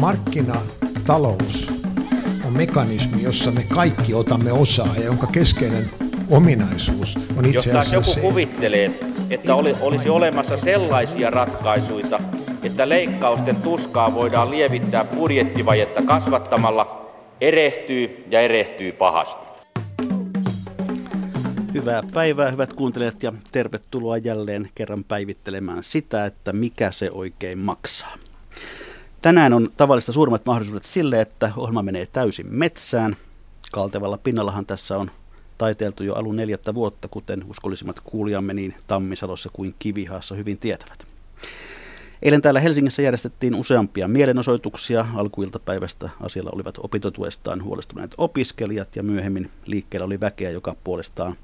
markkinatalous on mekanismi, jossa me kaikki otamme osaa ja jonka keskeinen ominaisuus on itse Jos asiassa joku se, kuvittelee, että oli, olisi olemassa sellaisia ratkaisuja, että leikkausten tuskaa voidaan lievittää budjettivajetta kasvattamalla, erehtyy ja erehtyy pahasti. Hyvää päivää, hyvät kuuntelijat, ja tervetuloa jälleen kerran päivittelemään sitä, että mikä se oikein maksaa. Tänään on tavallista suurimmat mahdollisuudet sille, että ohjelma menee täysin metsään. Kaltevalla pinnallahan tässä on taiteeltu jo alun neljättä vuotta, kuten uskollisimmat kuulijamme niin Tammisalossa kuin Kivihaassa hyvin tietävät. Eilen täällä Helsingissä järjestettiin useampia mielenosoituksia. Alkuiltapäivästä asialla olivat opintotuestaan huolestuneet opiskelijat ja myöhemmin liikkeellä oli väkeä, joka puolestaan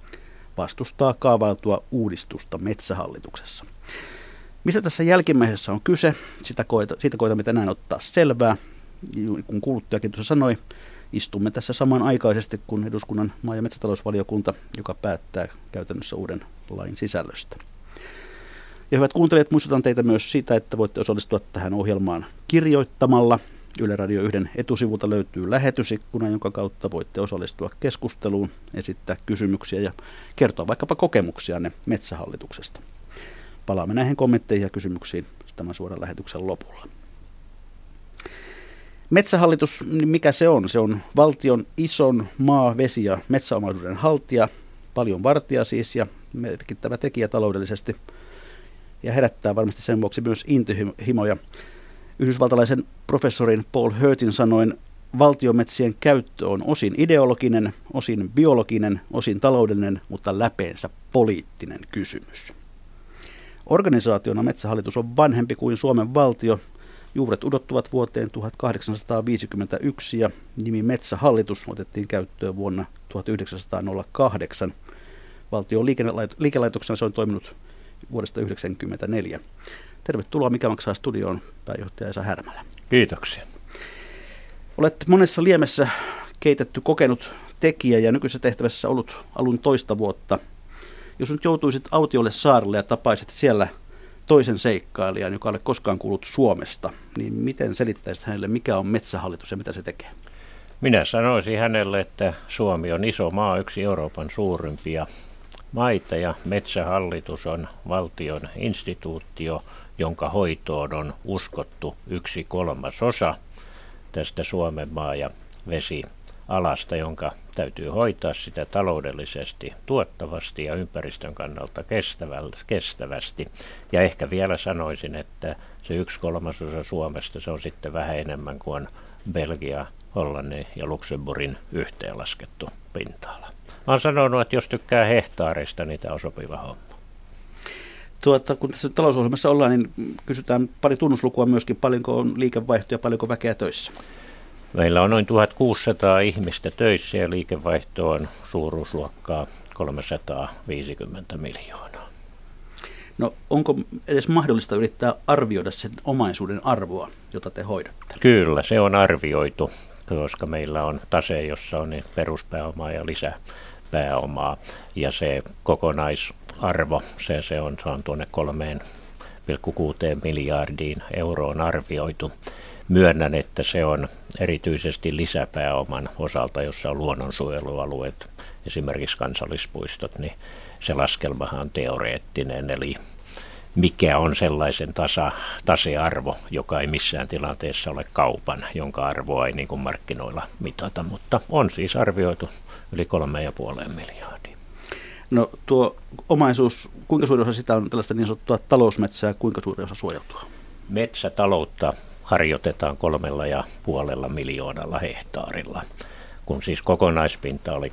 vastustaa kaavailtua uudistusta metsähallituksessa. Mistä tässä jälkimmäisessä on kyse? Sitä koita, siitä koitamme tänään ottaa selvää. Kun kuuluttajakin tuossa sanoi, istumme tässä samanaikaisesti kuin eduskunnan maa- ja metsätalousvaliokunta, joka päättää käytännössä uuden lain sisällöstä. Ja hyvät kuuntelijat, muistutan teitä myös siitä, että voitte osallistua tähän ohjelmaan kirjoittamalla. Yle Radio 1 etusivulta löytyy lähetysikkuna, jonka kautta voitte osallistua keskusteluun, esittää kysymyksiä ja kertoa vaikkapa kokemuksianne metsähallituksesta. Palaamme näihin kommentteihin ja kysymyksiin tämän suoran lähetyksen lopulla. Metsähallitus, niin mikä se on? Se on valtion ison maa-, vesi- ja metsäomaisuuden haltija, paljon vartija siis ja merkittävä tekijä taloudellisesti ja herättää varmasti sen vuoksi myös intohimoja. Yhdysvaltalaisen professorin Paul Hurtin sanoin, valtiometsien käyttö on osin ideologinen, osin biologinen, osin taloudellinen, mutta läpeensä poliittinen kysymys. Organisaationa Metsähallitus on vanhempi kuin Suomen valtio. Juuret udottuvat vuoteen 1851 ja nimi Metsähallitus otettiin käyttöön vuonna 1908. Valtion liikelaitoksena se on toiminut vuodesta 1994. Tervetuloa Mikä maksaa studioon pääjohtaja Esa Härmälä. Kiitoksia. Olet monessa liemessä keitetty kokenut tekijä ja nykyisessä tehtävässä ollut alun toista vuotta. Jos nyt joutuisit autiolle saarelle ja tapaisit siellä toisen seikkailijan, joka ei ole koskaan kuullut Suomesta, niin miten selittäisit hänelle, mikä on metsähallitus ja mitä se tekee? Minä sanoisin hänelle, että Suomi on iso maa, yksi Euroopan suurimpia maita ja metsähallitus on valtion instituutio, jonka hoitoon on uskottu yksi kolmas osa tästä Suomen maa- ja vesialasta, jonka täytyy hoitaa sitä taloudellisesti tuottavasti ja ympäristön kannalta kestävästi. Ja ehkä vielä sanoisin, että se yksi kolmasosa Suomesta, se on sitten vähän enemmän kuin Belgia, Hollannin ja Luxemburgin yhteenlaskettu pinta-ala. Mä oon sanonut, että jos tykkää hehtaarista, niin tämä on sopiva homma. Tuota, kun tässä talousohjelmassa ollaan, niin kysytään pari tunnuslukua myöskin, paljonko on liikevaihtoa ja paljonko väkeä töissä? Meillä on noin 1600 ihmistä töissä ja liikevaihto on suuruusluokkaa 350 miljoonaa. No onko edes mahdollista yrittää arvioida sen omaisuuden arvoa, jota te hoidatte? Kyllä, se on arvioitu, koska meillä on tase, jossa on niin peruspääomaa ja lisäpääomaa. Ja se kokonaisarvo, se, se, on, se on tuonne 3,6 miljardiin euroon arvioitu. Myönnän, että se on erityisesti lisäpääoman osalta, jossa on luonnonsuojelualueet, esimerkiksi kansallispuistot, niin se laskelmahan on teoreettinen, eli mikä on sellaisen tasa, tasearvo, joka ei missään tilanteessa ole kaupan, jonka arvoa ei niin kuin markkinoilla mitata, mutta on siis arvioitu yli 3,5 miljardia. No tuo omaisuus, kuinka suuri osa sitä on tällaista niin sanottua talousmetsää, kuinka suuri osa suojeltua? Metsätaloutta harjoitetaan kolmella ja puolella miljoonalla hehtaarilla. Kun siis kokonaispinta oli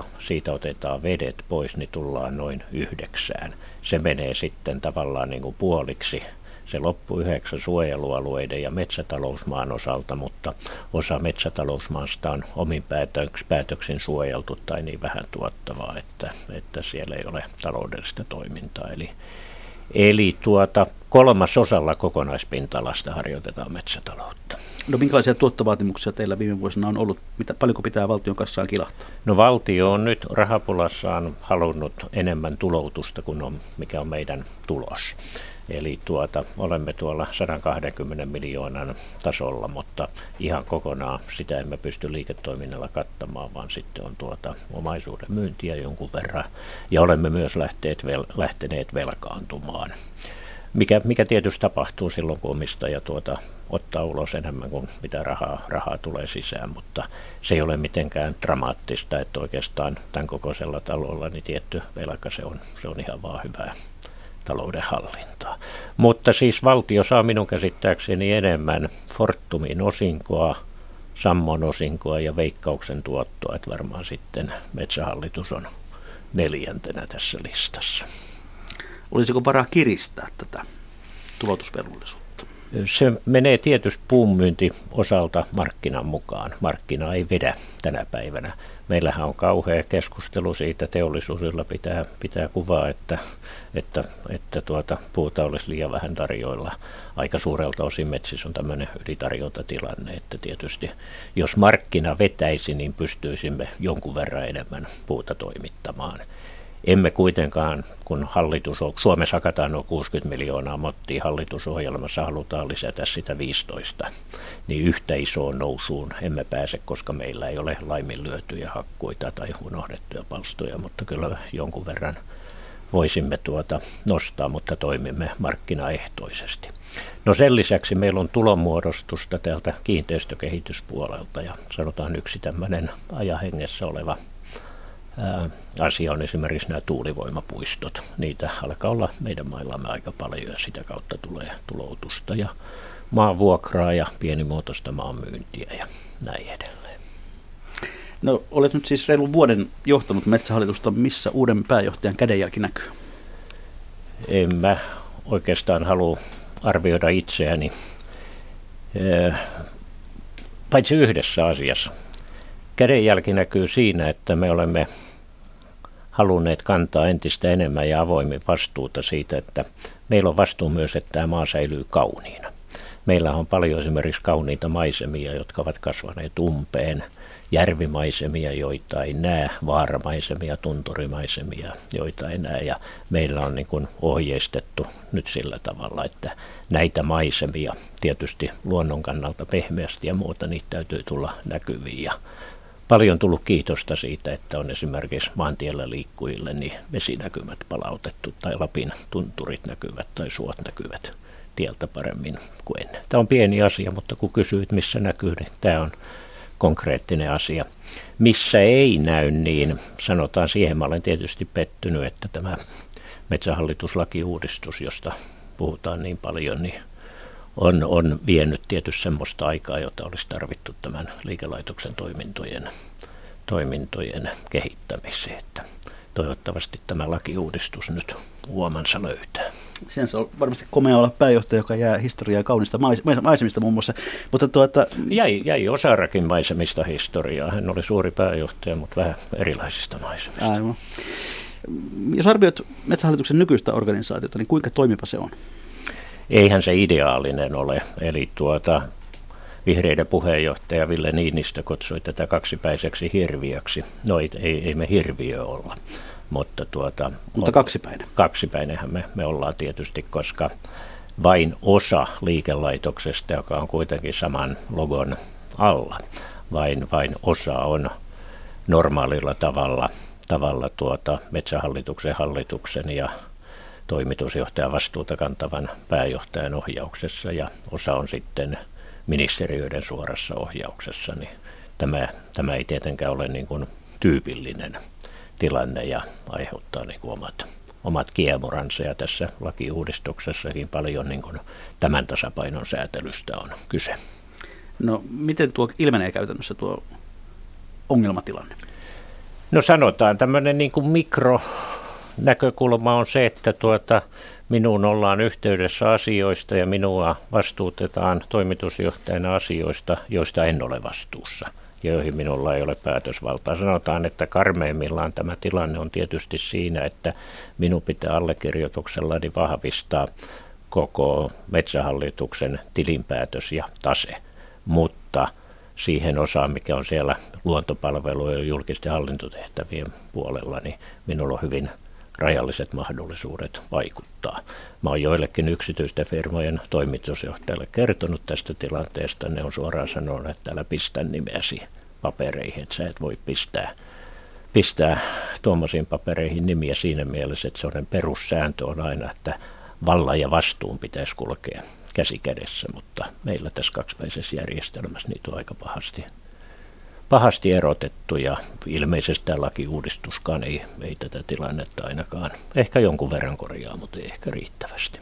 12,5, siitä otetaan vedet pois, niin tullaan noin yhdeksään. Se menee sitten tavallaan niin kuin puoliksi se loppu yhdeksän suojelualueiden ja metsätalousmaan osalta, mutta osa metsätalousmaasta on omin päätöksin suojeltu tai niin vähän tuottavaa, että, että siellä ei ole taloudellista toimintaa. Eli Eli tuota, kolmasosalla kokonaispinta-alasta harjoitetaan metsätaloutta. No minkälaisia tuottovaatimuksia teillä viime vuosina on ollut? Mitä, paljonko pitää valtion kassaan kilahtaa? No valtio on nyt rahapulassaan halunnut enemmän tuloutusta kuin on, mikä on meidän tulos. Eli tuota, olemme tuolla 120 miljoonan tasolla, mutta ihan kokonaan sitä emme pysty liiketoiminnalla kattamaan, vaan sitten on tuota omaisuuden myyntiä jonkun verran. Ja olemme myös lähteet, vel, lähteneet velkaantumaan. Mikä, mikä tietysti tapahtuu silloin, kun omistaja tuota, ottaa ulos enemmän kuin mitä rahaa, rahaa tulee sisään, mutta se ei ole mitenkään dramaattista, että oikeastaan tämän kokoisella talolla niin tietty velka se on, se on ihan vaan hyvää taloudenhallintaa. Mutta siis valtio saa minun käsittääkseni enemmän Fortumin osinkoa, Sammon osinkoa ja veikkauksen tuottoa, että varmaan sitten metsähallitus on neljäntenä tässä listassa. Olisiko varaa kiristää tätä tulotusvelvollisuutta? Se menee tietysti puunmyynti osalta markkinan mukaan. Markkina ei vedä tänä päivänä. Meillähän on kauhea keskustelu siitä, teollisuudella pitää, pitää kuvaa, että, että, että tuota, puuta olisi liian vähän tarjoilla. Aika suurelta osin metsissä on tämmöinen ylitarjontatilanne, että tietysti jos markkina vetäisi, niin pystyisimme jonkun verran enemmän puuta toimittamaan – emme kuitenkaan, kun hallitus on, Suomessa hakataan noin 60 miljoonaa mottia, hallitusohjelmassa halutaan lisätä sitä 15, niin yhtä isoon nousuun emme pääse, koska meillä ei ole laiminlyötyjä hakkuita tai unohdettuja palstoja, mutta kyllä jonkun verran voisimme tuota nostaa, mutta toimimme markkinaehtoisesti. No sen lisäksi meillä on tulonmuodostusta täältä kiinteistökehityspuolelta ja sanotaan yksi tämmöinen ajahengessä oleva asia on esimerkiksi nämä tuulivoimapuistot. Niitä alkaa olla meidän maillamme aika paljon ja sitä kautta tulee tuloutusta ja maanvuokraa ja pienimuotoista maanmyyntiä ja näin edelleen. No olet nyt siis reilun vuoden johtanut metsähallitusta. Missä uuden pääjohtajan kädenjälki näkyy? En mä oikeastaan halua arvioida itseäni, paitsi yhdessä asiassa. Kädenjälki näkyy siinä, että me olemme halunneet kantaa entistä enemmän ja avoimin vastuuta siitä, että meillä on vastuu myös, että tämä maa säilyy kauniina. Meillä on paljon esimerkiksi kauniita maisemia, jotka ovat kasvaneet umpeen, järvimaisemia, joita ei näe, vaaramaisemia, tunturimaisemia, joita ei näe. Ja meillä on niin kuin ohjeistettu nyt sillä tavalla, että näitä maisemia tietysti luonnon kannalta pehmeästi ja muuta, niitä täytyy tulla näkyviin. Paljon tullut kiitosta siitä, että on esimerkiksi maantiellä liikkujille niin vesinäkymät palautettu tai Lapin tunturit näkyvät tai suot näkyvät tieltä paremmin kuin ennen. Tämä on pieni asia, mutta kun kysyit missä näkyy, niin tämä on konkreettinen asia. Missä ei näy, niin sanotaan siihen, mä olen tietysti pettynyt, että tämä metsähallituslakiuudistus, josta puhutaan niin paljon, niin on, on vienyt tietysti semmoista aikaa, jota olisi tarvittu tämän liikelaitoksen toimintojen, toimintojen kehittämiseen. Että toivottavasti tämä lakiuudistus nyt huomansa löytää. Sen on varmasti komea olla pääjohtaja, joka jää historiaa kaunista mais- maisemista muun muassa. Mutta tuota... jäi, jäi osarakin maisemista historiaa. Hän oli suuri pääjohtaja, mutta vähän erilaisista maisemista. Aivan. Jos arvioit Metsähallituksen nykyistä organisaatiota, niin kuinka toimiva se on? Eihän se ideaalinen ole. Eli tuota, vihreiden puheenjohtaja Ville Niinistö kutsui tätä kaksipäiseksi hirviöksi. No ei, ei, ei me hirviö olla. Mutta, tuota, mutta kaksipäinen. Kaksipäinenhän me, me ollaan tietysti, koska vain osa liikelaitoksesta, joka on kuitenkin saman logon alla, vain, vain osa on normaalilla tavalla, tavalla tuota metsähallituksen hallituksen ja toimitusjohtajan vastuuta kantavan pääjohtajan ohjauksessa ja osa on sitten ministeriöiden suorassa ohjauksessa, niin tämä, tämä ei tietenkään ole niin kuin tyypillinen tilanne ja aiheuttaa niin kuin omat, omat kiemuransa ja tässä lakiuudistuksessakin paljon niin kuin tämän tasapainon säätelystä on kyse. No miten tuo ilmenee käytännössä tuo ongelmatilanne? No sanotaan tämmöinen niin kuin mikro näkökulma on se, että tuota, minuun ollaan yhteydessä asioista ja minua vastuutetaan toimitusjohtajana asioista, joista en ole vastuussa ja joihin minulla ei ole päätösvaltaa. Sanotaan, että karmeimmillaan tämä tilanne on tietysti siinä, että minun pitää allekirjoituksellani vahvistaa koko metsähallituksen tilinpäätös ja tase, mutta siihen osaan, mikä on siellä luontopalvelujen ja julkisten hallintotehtävien puolella, niin minulla on hyvin rajalliset mahdollisuudet vaikuttaa. Mä oon joillekin yksityisten firmojen toimitusjohtajille kertonut tästä tilanteesta. Ne on suoraan sanonut, että älä pistä nimeäsi papereihin, että sä et voi pistää, pistää tuommoisiin papereihin nimiä siinä mielessä, että sellainen perussääntö on aina, että vallan ja vastuun pitäisi kulkea käsi kädessä, mutta meillä tässä kaksipäisessä järjestelmässä niitä on aika pahasti, pahasti erotettu ja ilmeisesti tämä lakiuudistuskaan ei, ei tätä tilannetta ainakaan ehkä jonkun verran korjaa, mutta ei ehkä riittävästi.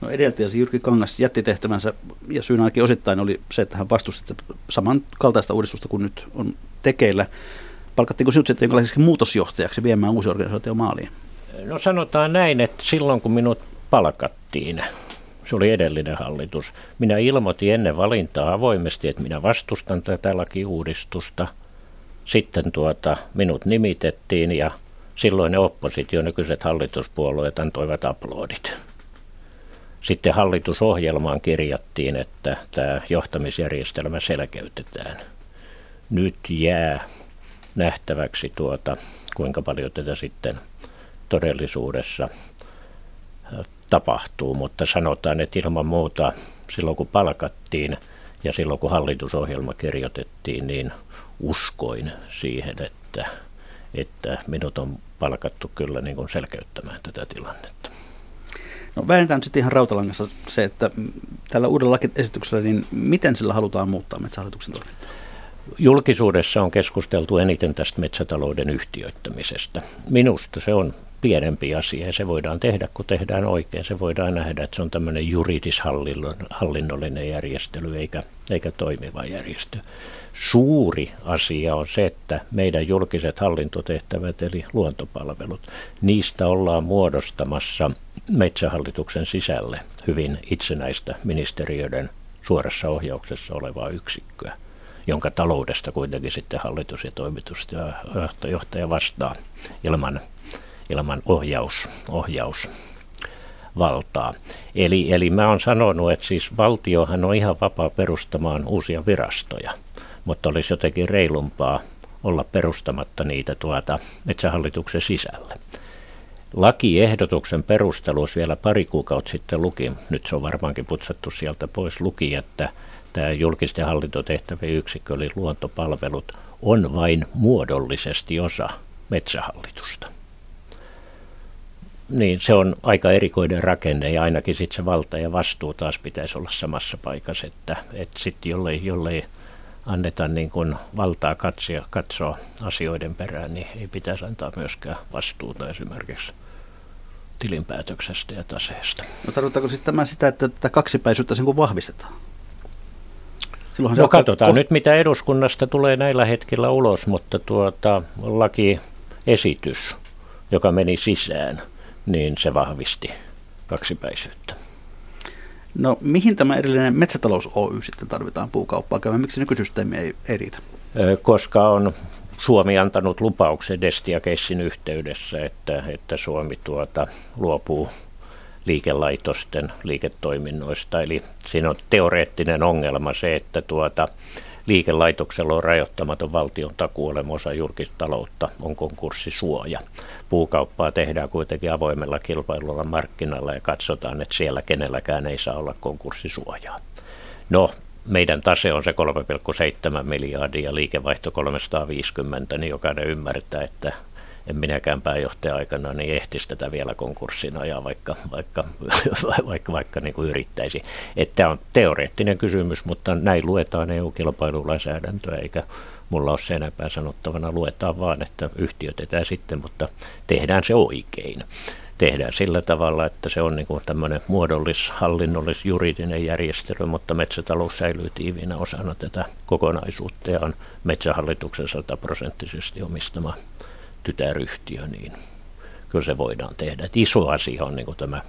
No edeltäjäsi Jyrki Kangas jätti tehtävänsä ja syynä ainakin osittain oli se, että hän vastusti samankaltaista uudistusta kuin nyt on tekeillä. Palkattiinko sinut sitten jonkinlaiseksi muutosjohtajaksi viemään uusi organisaatio maaliin? No sanotaan näin, että silloin kun minut palkattiin, se oli edellinen hallitus, minä ilmoitin ennen valintaa avoimesti, että minä vastustan tätä lakiuudistusta. Sitten tuota, minut nimitettiin ja silloin ne oppositio, nykyiset hallituspuolueet antoivat aplodit. Sitten hallitusohjelmaan kirjattiin, että tämä johtamisjärjestelmä selkeytetään. Nyt jää nähtäväksi tuota, kuinka paljon tätä sitten todellisuudessa tapahtuu, mutta sanotaan, että ilman muuta silloin kun palkattiin ja silloin kun hallitusohjelma kirjoitettiin, niin uskoin siihen, että, että minut on palkattu kyllä niin kuin selkeyttämään tätä tilannetta. No väännetään sitten ihan rautalangassa se, että tällä uudella lakiesityksellä, niin miten sillä halutaan muuttaa metsähallituksen toimintaa? Julkisuudessa on keskusteltu eniten tästä metsätalouden yhtiöittämisestä. Minusta se on pienempi asia ja se voidaan tehdä, kun tehdään oikein. Se voidaan nähdä, että se on tämmöinen juridishallinnollinen järjestely eikä, eikä toimiva järjestely. Suuri asia on se, että meidän julkiset hallintotehtävät eli luontopalvelut, niistä ollaan muodostamassa metsähallituksen sisälle hyvin itsenäistä ministeriöiden suorassa ohjauksessa olevaa yksikköä, jonka taloudesta kuitenkin sitten hallitus ja toimitusjohtaja vastaa ilman ilman ohjaus, ohjausvaltaa. Eli, eli mä oon sanonut, että siis valtiohan on ihan vapaa perustamaan uusia virastoja, mutta olisi jotenkin reilumpaa olla perustamatta niitä tuota metsähallituksen sisälle. Lakiehdotuksen perusteluissa vielä pari kuukautta sitten luki, nyt se on varmaankin putsattu sieltä pois, luki, että tämä julkisten hallintotehtävien yksikkö eli luontopalvelut on vain muodollisesti osa metsähallitusta niin se on aika erikoinen rakenne ja ainakin sitten se valta ja vastuu taas pitäisi olla samassa paikassa, että, että sitten jollei, jollei anneta niin kuin valtaa katsoa, katsoa asioiden perään, niin ei pitäisi antaa myöskään vastuuta esimerkiksi tilinpäätöksestä ja taseesta. No tarkoittaako siis tämä sitä, että tätä kaksipäisyyttä sen kuin vahvistetaan? Silloinhan no katsotaan ko- nyt, mitä eduskunnasta tulee näillä hetkillä ulos, mutta tuota, lakiesitys, joka meni sisään, niin se vahvisti kaksipäisyyttä. No mihin tämä erillinen metsätalous Oy sitten tarvitaan puukauppaa käymään? Miksi nykysysteemi ei, ei riitä? Koska on Suomi antanut lupauksen Destia-keissin yhteydessä, että, että Suomi tuota, luopuu liikelaitosten liiketoiminnoista. Eli siinä on teoreettinen ongelma se, että tuota, liikelaitoksella on rajoittamaton valtion takuu osa julkista taloutta, on konkurssisuoja. Puukauppaa tehdään kuitenkin avoimella kilpailulla markkinalla ja katsotaan, että siellä kenelläkään ei saa olla konkurssisuojaa. No, meidän tase on se 3,7 miljardia ja liikevaihto 350, niin jokainen ymmärtää, että en minäkään pääjohtaja aikana niin ehtisi tätä vielä konkurssin ajaa, vaikka, vaikka, vaikka, vaikka niin kuin yrittäisi. Että on teoreettinen kysymys, mutta näin luetaan EU-kilpailulainsäädäntöä, eikä mulla ole se enempää sanottavana. Luetaan vaan, että yhtiötetään sitten, mutta tehdään se oikein. Tehdään sillä tavalla, että se on niin kuin tämmöinen muodollis, hallinnollis, juridinen järjestely, mutta metsätalous säilyy tiiviinä osana tätä kokonaisuutta ja on metsähallituksen sataprosenttisesti omistama tytäryhtiö, niin kyllä se voidaan tehdä. Et iso asia on niin kuin tämä,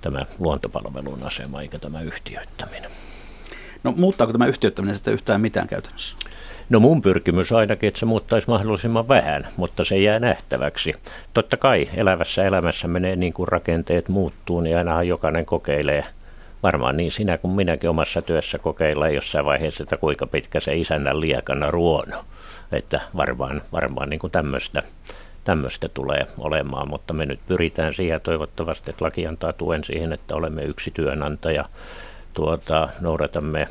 tämä luontopalvelun asema eikä tämä yhtiöittäminen. No muuttaako tämä yhtiöittäminen sitten yhtään mitään käytännössä? No mun pyrkimys ainakin, että se muuttaisi mahdollisimman vähän, mutta se jää nähtäväksi. Totta kai elävässä elämässä menee niin kuin rakenteet muuttuu, niin ainahan jokainen kokeilee varmaan niin sinä kuin minäkin omassa työssä kokeillaan jossain vaiheessa, että kuinka pitkä se isännän liekana ruono. Että varmaan, varmaan niin tämmöistä, tämmöistä tulee olemaan, mutta me nyt pyritään siihen toivottavasti, että laki antaa tuen siihen, että olemme yksi työnantaja, tuota, noudatamme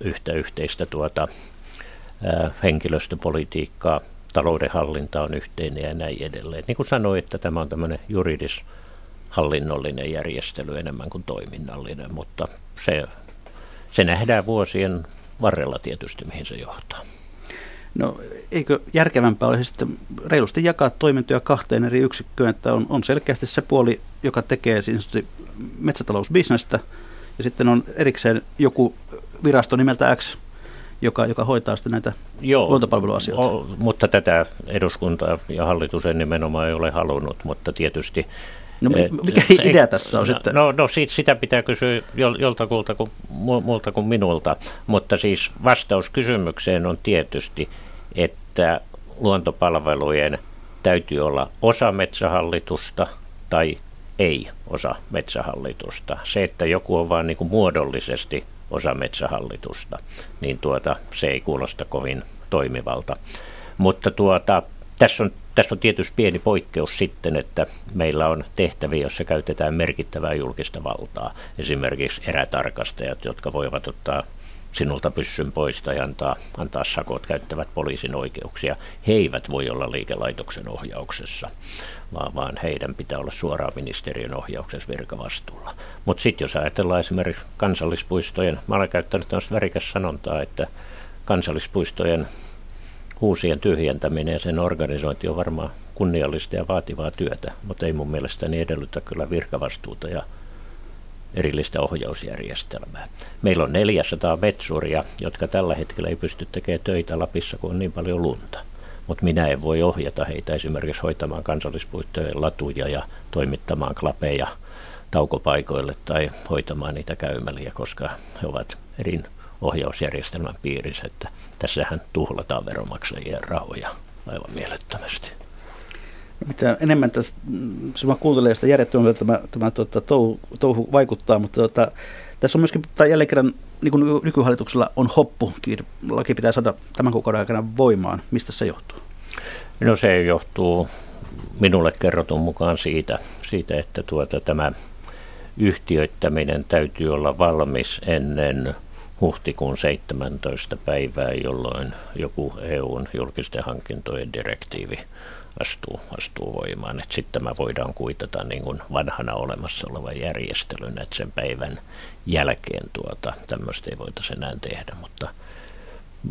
yhtä yhteistä tuota, ää, henkilöstöpolitiikkaa, taloudenhallinta on yhteinen ja näin edelleen. Niin kuin sanoin, että tämä on tämmöinen juridis hallinnollinen järjestely enemmän kuin toiminnallinen, mutta se, se nähdään vuosien varrella tietysti, mihin se johtaa. No eikö järkevämpää olisi sitten reilusti jakaa toimintoja kahteen eri yksikköön, että on, on selkeästi se puoli, joka tekee siis metsätalousbisnestä, ja sitten on erikseen joku virasto nimeltä X, joka, joka hoitaa sitten näitä Joo, luontopalveluasioita. O, mutta tätä eduskunta ja hallitus en nimenomaan ei ole halunnut, mutta tietysti No mikä se, idea tässä on no, sitten? No, no siitä, sitä pitää kysyä joltakulta kuin, muulta kuin minulta, mutta siis vastaus kysymykseen on tietysti, että luontopalvelujen täytyy olla osa metsähallitusta tai ei osa metsähallitusta. Se, että joku on vain niin kuin muodollisesti osa metsähallitusta, niin tuota, se ei kuulosta kovin toimivalta. Mutta tuota, tässä on, tässä on tietysti pieni poikkeus sitten, että meillä on tehtäviä, joissa käytetään merkittävää julkista valtaa. Esimerkiksi erätarkastajat, jotka voivat ottaa sinulta pyssyn pois tai antaa, antaa sakot, käyttävät poliisin oikeuksia. He eivät voi olla liikelaitoksen ohjauksessa, vaan, vaan heidän pitää olla suoraan ministeriön ohjauksessa virkavastuulla. Mutta sitten jos ajatellaan esimerkiksi kansallispuistojen, mä olen käyttänyt tämmöistä värikäs sanontaa, että kansallispuistojen uusien tyhjentäminen ja sen organisointi on varmaan kunniallista ja vaativaa työtä, mutta ei mun mielestäni edellytä kyllä virkavastuuta ja erillistä ohjausjärjestelmää. Meillä on 400 metsuria, jotka tällä hetkellä ei pysty tekemään töitä Lapissa, kun on niin paljon lunta. Mutta minä en voi ohjata heitä esimerkiksi hoitamaan kansallispuistojen latuja ja toimittamaan klapeja taukopaikoille tai hoitamaan niitä käymäliä, koska he ovat erin ohjausjärjestelmän piirissä, että tässähän tuhlataan veromaksajien rahoja aivan mielettömästi. Mitä enemmän tässä, sinua kuuntelee sitä järjettömältä tämä, tämä tuota, touhu, touhu, vaikuttaa, mutta tuota, tässä on myöskin tai jälleen kerran, niin nykyhallituksella on hoppu, laki pitää saada tämän kuukauden aikana voimaan. Mistä se johtuu? No se johtuu minulle kerrotun mukaan siitä, siitä että tuota, tämä yhtiöittäminen täytyy olla valmis ennen huhtikuun 17. päivää, jolloin joku EUn julkisten hankintojen direktiivi astuu, astuu voimaan. Sitten tämä voidaan kuitata niin kuin vanhana olemassa olevan järjestelyn, että sen päivän jälkeen tuota, tämmöistä ei voitaisi enää tehdä, mutta,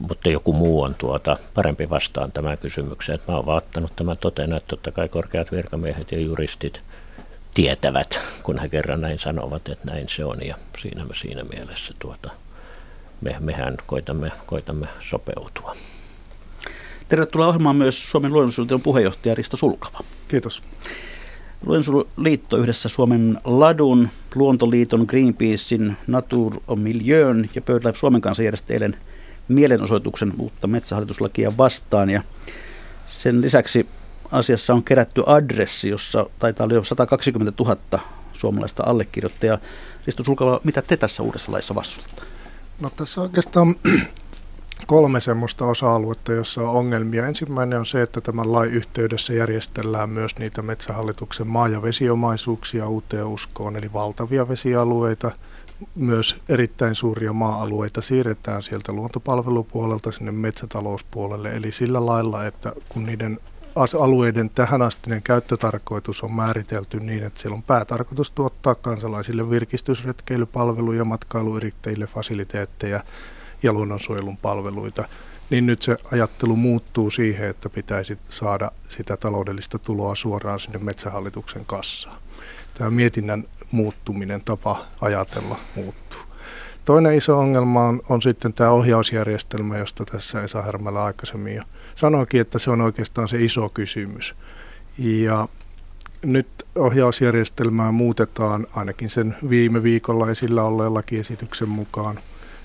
mutta joku muu on tuota, parempi vastaan tämän kysymykseen. Mä oon vaattanut tämän totena, että totta kai korkeat virkamiehet ja juristit tietävät, kun he kerran näin sanovat, että näin se on ja siinä, siinä mielessä tuota, me, mehän koitamme, koitamme sopeutua. Tervetuloa ohjelmaan myös Suomen luonnonsuojelun puheenjohtaja Risto Sulkava. Kiitos. Luonnonsuojeluliitto yhdessä Suomen Ladun, Luontoliiton, Greenpeacein, Natur on Miljöön ja BirdLife Suomen kanssa järjesti eilen mielenosoituksen uutta metsähallituslakia vastaan. Ja sen lisäksi asiassa on kerätty adressi, jossa taitaa olla jo 120 000 suomalaista allekirjoittajaa. Risto Sulkava, mitä te tässä uudessa laissa vastustatte? No tässä oikeastaan kolme semmoista osa-aluetta, jossa on ongelmia. Ensimmäinen on se, että tämän lain yhteydessä järjestellään myös niitä metsähallituksen maa- ja vesiomaisuuksia uuteen uskoon, eli valtavia vesialueita, myös erittäin suuria maa-alueita siirretään sieltä luontopalvelupuolelta sinne metsätalouspuolelle, eli sillä lailla, että kun niiden alueiden tähänastinen käyttötarkoitus on määritelty niin, että siellä on päätarkoitus tuottaa kansalaisille virkistysretkeilypalveluja, matkailuyrittäjille fasiliteetteja ja luonnonsuojelun palveluita, niin nyt se ajattelu muuttuu siihen, että pitäisi saada sitä taloudellista tuloa suoraan sinne metsähallituksen kassaan. Tämä mietinnän muuttuminen, tapa ajatella muuttuu. Toinen iso ongelma on, on sitten tämä ohjausjärjestelmä, josta tässä Esa Härmälä aikaisemmin jo sanoikin, että se on oikeastaan se iso kysymys. Ja nyt ohjausjärjestelmää muutetaan ainakin sen viime viikolla esillä olleen lakiesityksen mukaan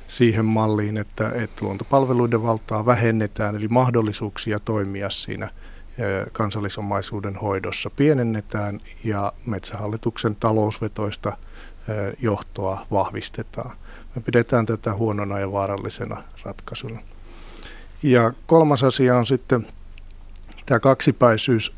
siihen malliin, että, että luontopalveluiden valtaa vähennetään, eli mahdollisuuksia toimia siinä kansallisomaisuuden hoidossa pienennetään ja metsähallituksen talousvetoista johtoa vahvistetaan. Me pidetään tätä huonona ja vaarallisena ratkaisuna. Ja kolmas asia on sitten tämä kaksipäisyys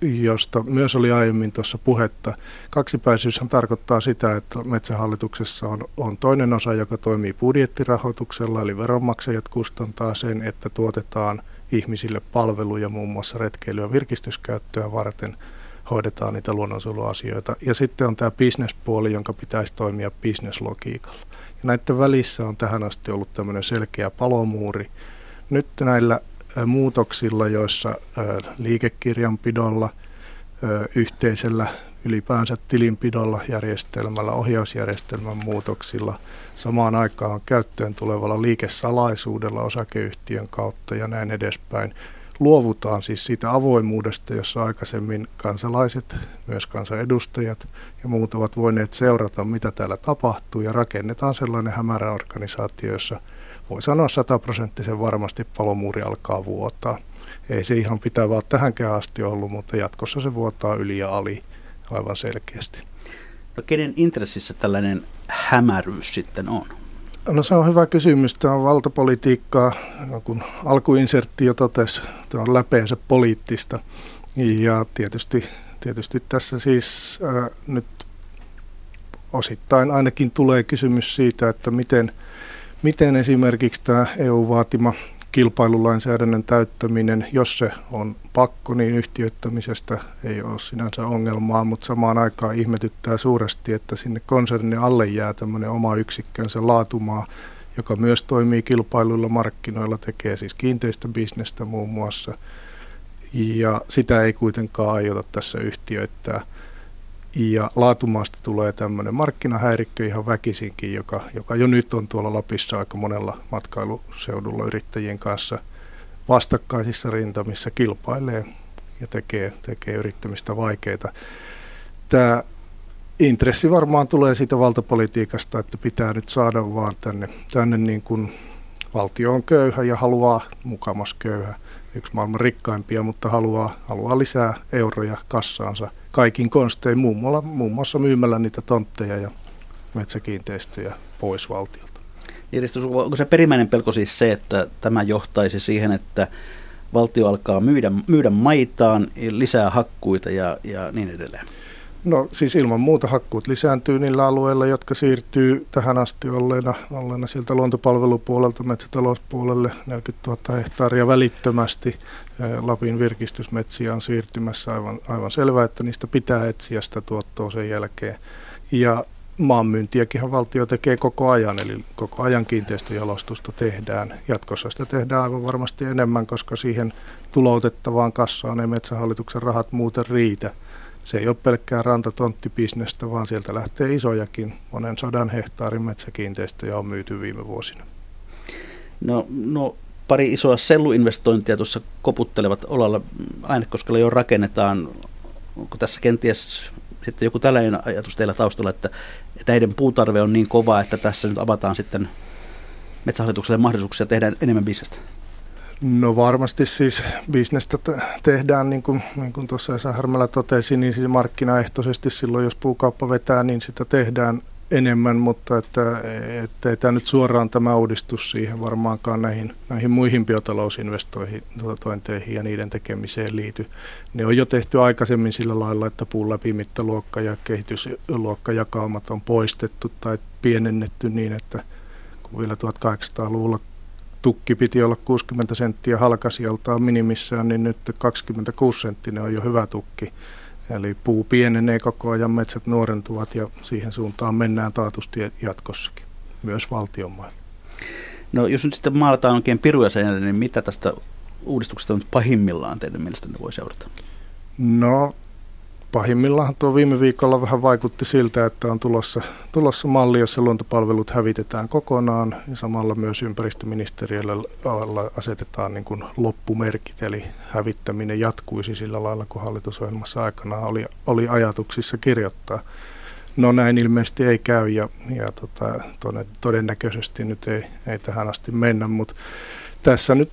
josta myös oli aiemmin tuossa puhetta. Kaksipäisyyshän tarkoittaa sitä, että metsähallituksessa on, on toinen osa, joka toimii budjettirahoituksella, eli veronmaksajat kustantaa sen, että tuotetaan ihmisille palveluja muun muassa retkeilyä ja virkistyskäyttöä varten, hoidetaan niitä luonnonsuojeluasioita. Ja sitten on tämä bisnespuoli, jonka pitäisi toimia bisneslogiikalla. Ja näiden välissä on tähän asti ollut tämmöinen selkeä palomuuri. Nyt näillä muutoksilla, joissa liikekirjanpidolla, yhteisellä ylipäänsä tilinpidolla järjestelmällä, ohjausjärjestelmän muutoksilla, samaan aikaan käyttöön tulevalla liikesalaisuudella osakeyhtiön kautta ja näin edespäin. Luovutaan siis siitä avoimuudesta, jossa aikaisemmin kansalaiset, myös kansanedustajat ja muut ovat voineet seurata, mitä täällä tapahtuu ja rakennetaan sellainen hämärä organisaatio, jossa voi sanoa sataprosenttisen varmasti palomuuri alkaa vuotaa. Ei se ihan pitävää tähänkään asti ollut, mutta jatkossa se vuotaa yli ja ali aivan selkeästi. No kenen intressissä tällainen hämäryys sitten on? No se on hyvä kysymys. Tämä on valtapolitiikkaa, kun alkuinsertti jo totesi, tämä on läpeensä poliittista. Ja tietysti, tietysti tässä siis äh, nyt osittain ainakin tulee kysymys siitä, että miten – miten esimerkiksi tämä EU-vaatima kilpailulainsäädännön täyttäminen, jos se on pakko, niin yhtiöittämisestä ei ole sinänsä ongelmaa, mutta samaan aikaan ihmetyttää suuresti, että sinne konsernin alle jää tämmöinen oma yksikkönsä laatumaa, joka myös toimii kilpailuilla markkinoilla, tekee siis kiinteistöbisnestä muun muassa, ja sitä ei kuitenkaan aiota tässä yhtiöittää. Ja laatumaasta tulee tämmöinen markkinahäirikkö ihan väkisinkin, joka, joka jo nyt on tuolla Lapissa aika monella matkailuseudulla yrittäjien kanssa vastakkaisissa rintamissa kilpailee ja tekee, tekee yrittämistä vaikeita. Tämä intressi varmaan tulee siitä valtapolitiikasta, että pitää nyt saada vaan tänne, tänne niin kuin valtio on köyhä ja haluaa mukamas köyhä, yksi maailman rikkaimpia, mutta haluaa, haluaa lisää euroja kassaansa – kaikin konstein, muun muassa, muun muassa myymällä niitä tontteja ja metsäkiinteistöjä pois valtiolta. Onko se perimmäinen pelko siis se, että tämä johtaisi siihen, että valtio alkaa myydä, myydä maitaan, lisää hakkuita ja, ja niin edelleen? No siis ilman muuta hakkuut lisääntyy niillä alueilla, jotka siirtyy tähän asti olleena, olleena sieltä luontopalvelupuolelta metsätalouspuolelle 40 000 hehtaaria välittömästi. Lapin virkistysmetsiä on siirtymässä aivan, aivan selvää, että niistä pitää etsiä sitä tuottoa sen jälkeen. Ja maanmyyntiäkin valtio tekee koko ajan, eli koko ajan kiinteistöjalostusta tehdään. Jatkossa sitä tehdään aivan varmasti enemmän, koska siihen tuloutettavaan kassaan ei metsähallituksen rahat muuten riitä – se ei ole pelkkää rantatonttibisnestä, vaan sieltä lähtee isojakin. Monen sadan hehtaarin metsäkiinteistöjä on myyty viime vuosina. No, no pari isoa selluinvestointia tuossa koputtelevat olalla. Ainekoskella jo rakennetaan. Onko tässä kenties sitten joku tällainen ajatus teillä taustalla, että näiden puutarve on niin kova, että tässä nyt avataan sitten metsähallitukselle mahdollisuuksia tehdä enemmän bisnestä? No varmasti siis bisnestä tehdään, niin kuin, niin kuin tuossa Esa Härmälä totesi, niin siis markkinaehtoisesti silloin, jos puukauppa vetää, niin sitä tehdään enemmän, mutta että, että ei tämä nyt suoraan tämä uudistus siihen varmaankaan näihin, näihin muihin biotalousinvestointeihin ja niiden tekemiseen liity. Ne on jo tehty aikaisemmin sillä lailla, että puun läpimittaluokka ja kehitysluokkajakaumat on poistettu tai pienennetty niin, että kun vielä 1800-luvulla tukki piti olla 60 senttiä halkasijaltaan minimissään, niin nyt 26 senttinen on jo hyvä tukki. Eli puu pienenee koko ajan, metsät nuorentuvat ja siihen suuntaan mennään taatusti jatkossakin, myös valtion mailla. No jos nyt sitten maalataan oikein piruja sen, niin mitä tästä uudistuksesta nyt pahimmillaan teidän mielestänne voi seurata? No pahimmillaan tuo viime viikolla vähän vaikutti siltä, että on tulossa, tulossa malli, jossa luontopalvelut hävitetään kokonaan ja samalla myös ympäristöministeriölle asetetaan niin kuin loppumerkit, eli hävittäminen jatkuisi sillä lailla, kun hallitusohjelmassa aikanaan oli, oli ajatuksissa kirjoittaa. No näin ilmeisesti ei käy ja, ja tota, todennäköisesti nyt ei, ei tähän asti mennä, mutta tässä nyt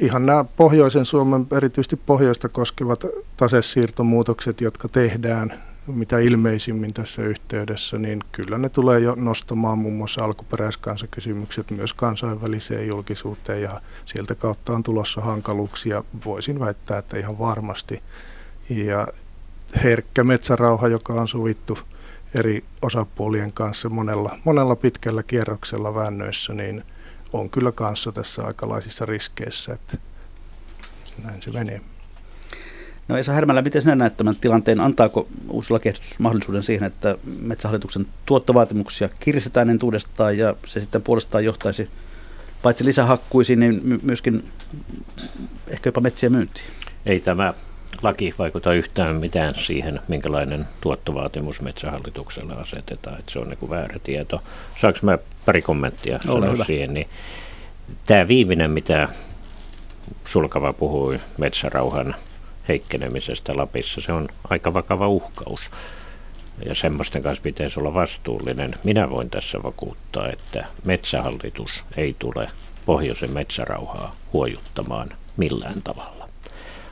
ihan nämä pohjoisen Suomen, erityisesti pohjoista koskevat tasesiirtomuutokset, jotka tehdään mitä ilmeisimmin tässä yhteydessä, niin kyllä ne tulee jo nostamaan muun muassa alkuperäiskansakysymykset myös kansainväliseen julkisuuteen ja sieltä kautta on tulossa hankaluuksia. Voisin väittää, että ihan varmasti. Ja herkkä metsärauha, joka on sovittu eri osapuolien kanssa monella, monella pitkällä kierroksella väännöissä, niin on kyllä kanssa tässä aikalaisissa riskeissä, että näin se menee. No Esa Härmälä, miten sinä näet tämän tilanteen? Antaako uusi lakiehdotus mahdollisuuden siihen, että metsähallituksen tuottovaatimuksia kiristetään entuudestaan ja se sitten puolestaan johtaisi paitsi lisähakkuisiin, niin myöskin ehkä jopa metsiä myyntiin? Ei tämä laki vaikuta yhtään mitään siihen, minkälainen tuottovaatimus metsähallitukselle asetetaan. Että se on niin väärä tieto. Saanko mä pari kommenttia sanoa siihen? Niin tämä viimeinen, mitä Sulkava puhui metsärauhan heikkenemisestä Lapissa, se on aika vakava uhkaus. Ja semmoisten kanssa pitäisi olla vastuullinen. Minä voin tässä vakuuttaa, että metsähallitus ei tule pohjoisen metsärauhaa huojuttamaan millään tavalla.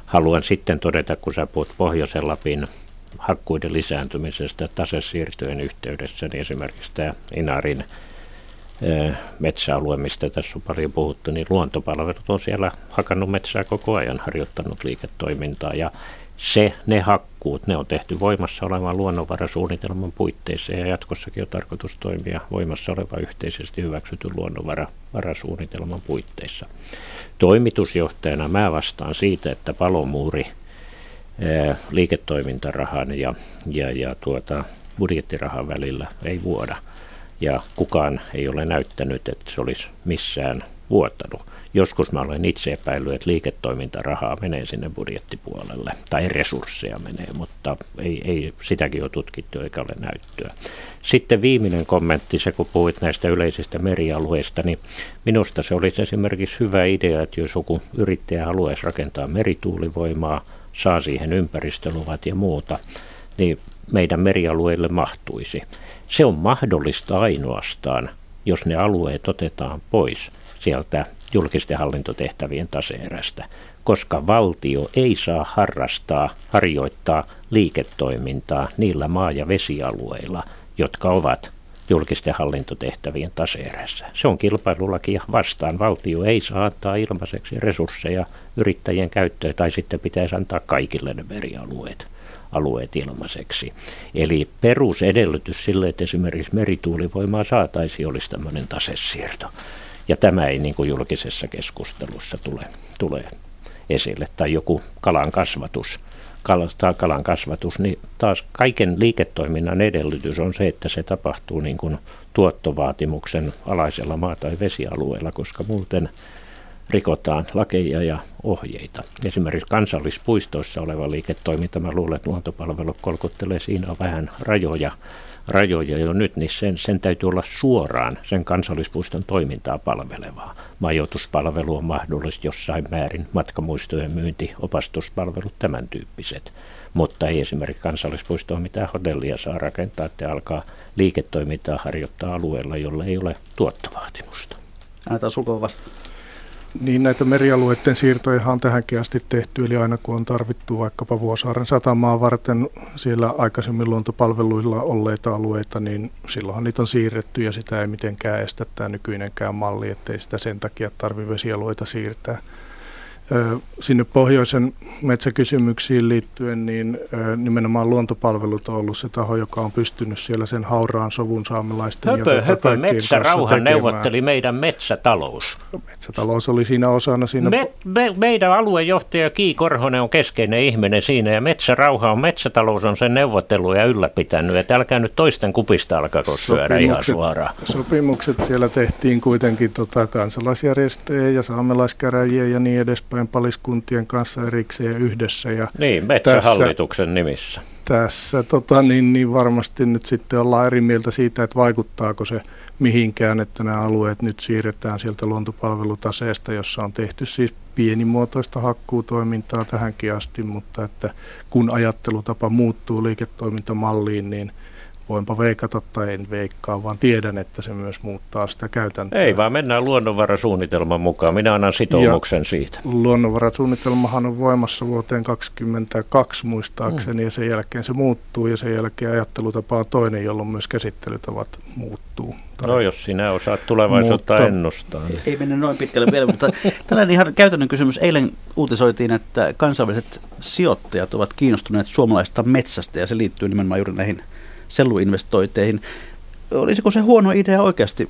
Haluan sitten todeta, kun sä puhut Pohjoisen Lapin hakkuiden lisääntymisestä tasesiirtojen yhteydessä, niin esimerkiksi tämä Inarin metsäalue, mistä tässä on paljon puhuttu, niin luontopalvelut on siellä hakannut metsää koko ajan, harjoittanut liiketoimintaa. Ja se, ne hakkuut, ne on tehty voimassa olevan luonnonvarasuunnitelman puitteissa ja jatkossakin on tarkoitus toimia voimassa olevan yhteisesti hyväksytyn luonnonvarasuunnitelman puitteissa. Toimitusjohtajana mä vastaan siitä, että palomuuri liiketoimintarahan ja, ja, ja tuota, budjettirahan välillä ei vuoda ja kukaan ei ole näyttänyt, että se olisi missään vuotanut. Joskus mä olen itse epäillyt, että liiketoimintarahaa menee sinne budjettipuolelle, tai resursseja menee, mutta ei, ei sitäkin ole tutkittu eikä ole näyttöä. Sitten viimeinen kommentti, se kun puhuit näistä yleisistä merialueista, niin minusta se olisi esimerkiksi hyvä idea, että jos joku yrittäjä haluaisi rakentaa merituulivoimaa, saa siihen ympäristöluvat ja muuta, niin meidän merialueille mahtuisi. Se on mahdollista ainoastaan, jos ne alueet otetaan pois sieltä julkisten hallintotehtävien taseerästä, koska valtio ei saa harrastaa, harjoittaa liiketoimintaa niillä maa- ja vesialueilla, jotka ovat julkisten hallintotehtävien taseerässä. Se on kilpailulakia vastaan. Valtio ei saa antaa ilmaiseksi resursseja yrittäjien käyttöön tai sitten pitäisi antaa kaikille ne merialueet alueet ilmaiseksi. Eli perusedellytys sille, että esimerkiksi merituulivoimaa saataisiin, olisi tämmöinen tasesiirto. Ja tämä ei niin kuin julkisessa keskustelussa tule, tule esille. Tai joku kalan kasvatus, kalastaa kalan kasvatus, niin taas kaiken liiketoiminnan edellytys on se, että se tapahtuu niin kuin tuottovaatimuksen alaisella maa- tai vesialueella, koska muuten rikotaan lakeja ja ohjeita. Esimerkiksi kansallispuistoissa oleva liiketoiminta, mä luulen, että luontopalvelut kolkuttelee siinä vähän rajoja, rajoja jo nyt, niin sen, sen täytyy olla suoraan sen kansallispuiston toimintaa palvelevaa. Majoituspalvelu on mahdollista jossain määrin, matkamuistojen myynti, opastuspalvelut, tämän tyyppiset. Mutta ei esimerkiksi kansallispuistoon mitään hotellia saa rakentaa, että alkaa liiketoimintaa harjoittaa alueella, jolla ei ole tuottovaatimusta. Annetaan sulkova vasta. Niin näitä merialueiden siirtoja on tähänkin asti tehty, eli aina kun on tarvittu vaikkapa Vuosaaren satamaa varten siellä aikaisemmin luontopalveluilla olleita alueita, niin silloinhan niitä on siirretty ja sitä ei mitenkään estä tämä nykyinenkään malli, ettei sitä sen takia tarvitse vesialueita siirtää sinne pohjoisen metsäkysymyksiin liittyen, niin nimenomaan luontopalvelut on ollut se taho, joka on pystynyt siellä sen hauraan sovun saamelaisten höpö, ja höpö, metsärauhan neuvotteli meidän metsätalous. Metsätalous oli siinä osana. Siinä... Me, me, meidän aluejohtaja Kii Korhonen on keskeinen ihminen siinä ja metsärauha on, metsätalous on sen neuvotteluja ylläpitänyt. Että älkää nyt toisten kupista alkako syödä ihan suoraan. Sopimukset siellä tehtiin kuitenkin tota, kansalaisjärjestöjä ja saamelaiskäräjiä ja niin edespäin Tampereen paliskuntien kanssa erikseen yhdessä. Ja niin, metsähallituksen tässä, nimissä. Tässä tota, niin, niin varmasti nyt sitten ollaan eri mieltä siitä, että vaikuttaako se mihinkään, että nämä alueet nyt siirretään sieltä luontopalvelutaseesta, jossa on tehty siis pienimuotoista hakkuutoimintaa tähänkin asti, mutta että kun ajattelutapa muuttuu liiketoimintamalliin, niin voinpa veikata tai en veikkaa, vaan tiedän, että se myös muuttaa sitä käytäntöä. Ei, vaan mennään luonnonvarasuunnitelman mukaan. Minä annan sitoumuksen ja siitä. Luonnonvarasuunnitelmahan on voimassa vuoteen 2022 muistaakseni, mm. ja sen jälkeen se muuttuu, ja sen jälkeen ajattelutapa on toinen, jolloin myös käsittelytavat muuttuu. No jos sinä osaat tulevaisuutta mutta, ennustaa. Niin. Ei mennä noin pitkälle vielä, mutta tällainen ihan käytännön kysymys. Eilen uutisoitiin, että kansainväliset sijoittajat ovat kiinnostuneet suomalaista metsästä, ja se liittyy nimenomaan juuri näihin selluinvestointeihin. Olisiko se huono idea oikeasti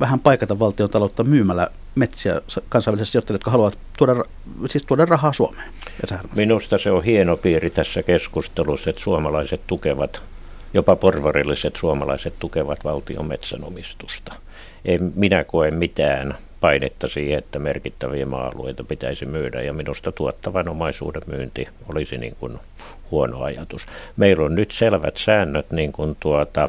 vähän paikata valtion taloutta myymällä metsiä kansainvälisille sijoittajille, jotka haluavat tuoda, siis tuoda rahaa Suomeen? Minusta se on hieno piiri tässä keskustelussa, että suomalaiset tukevat, jopa porvarilliset suomalaiset tukevat valtion metsänomistusta. Ei minä koe mitään painetta siihen, että merkittäviä maa-alueita pitäisi myydä ja minusta tuottavan omaisuuden myynti olisi niin kuin huono ajatus. Meillä on nyt selvät säännöt, niin kuin tuota,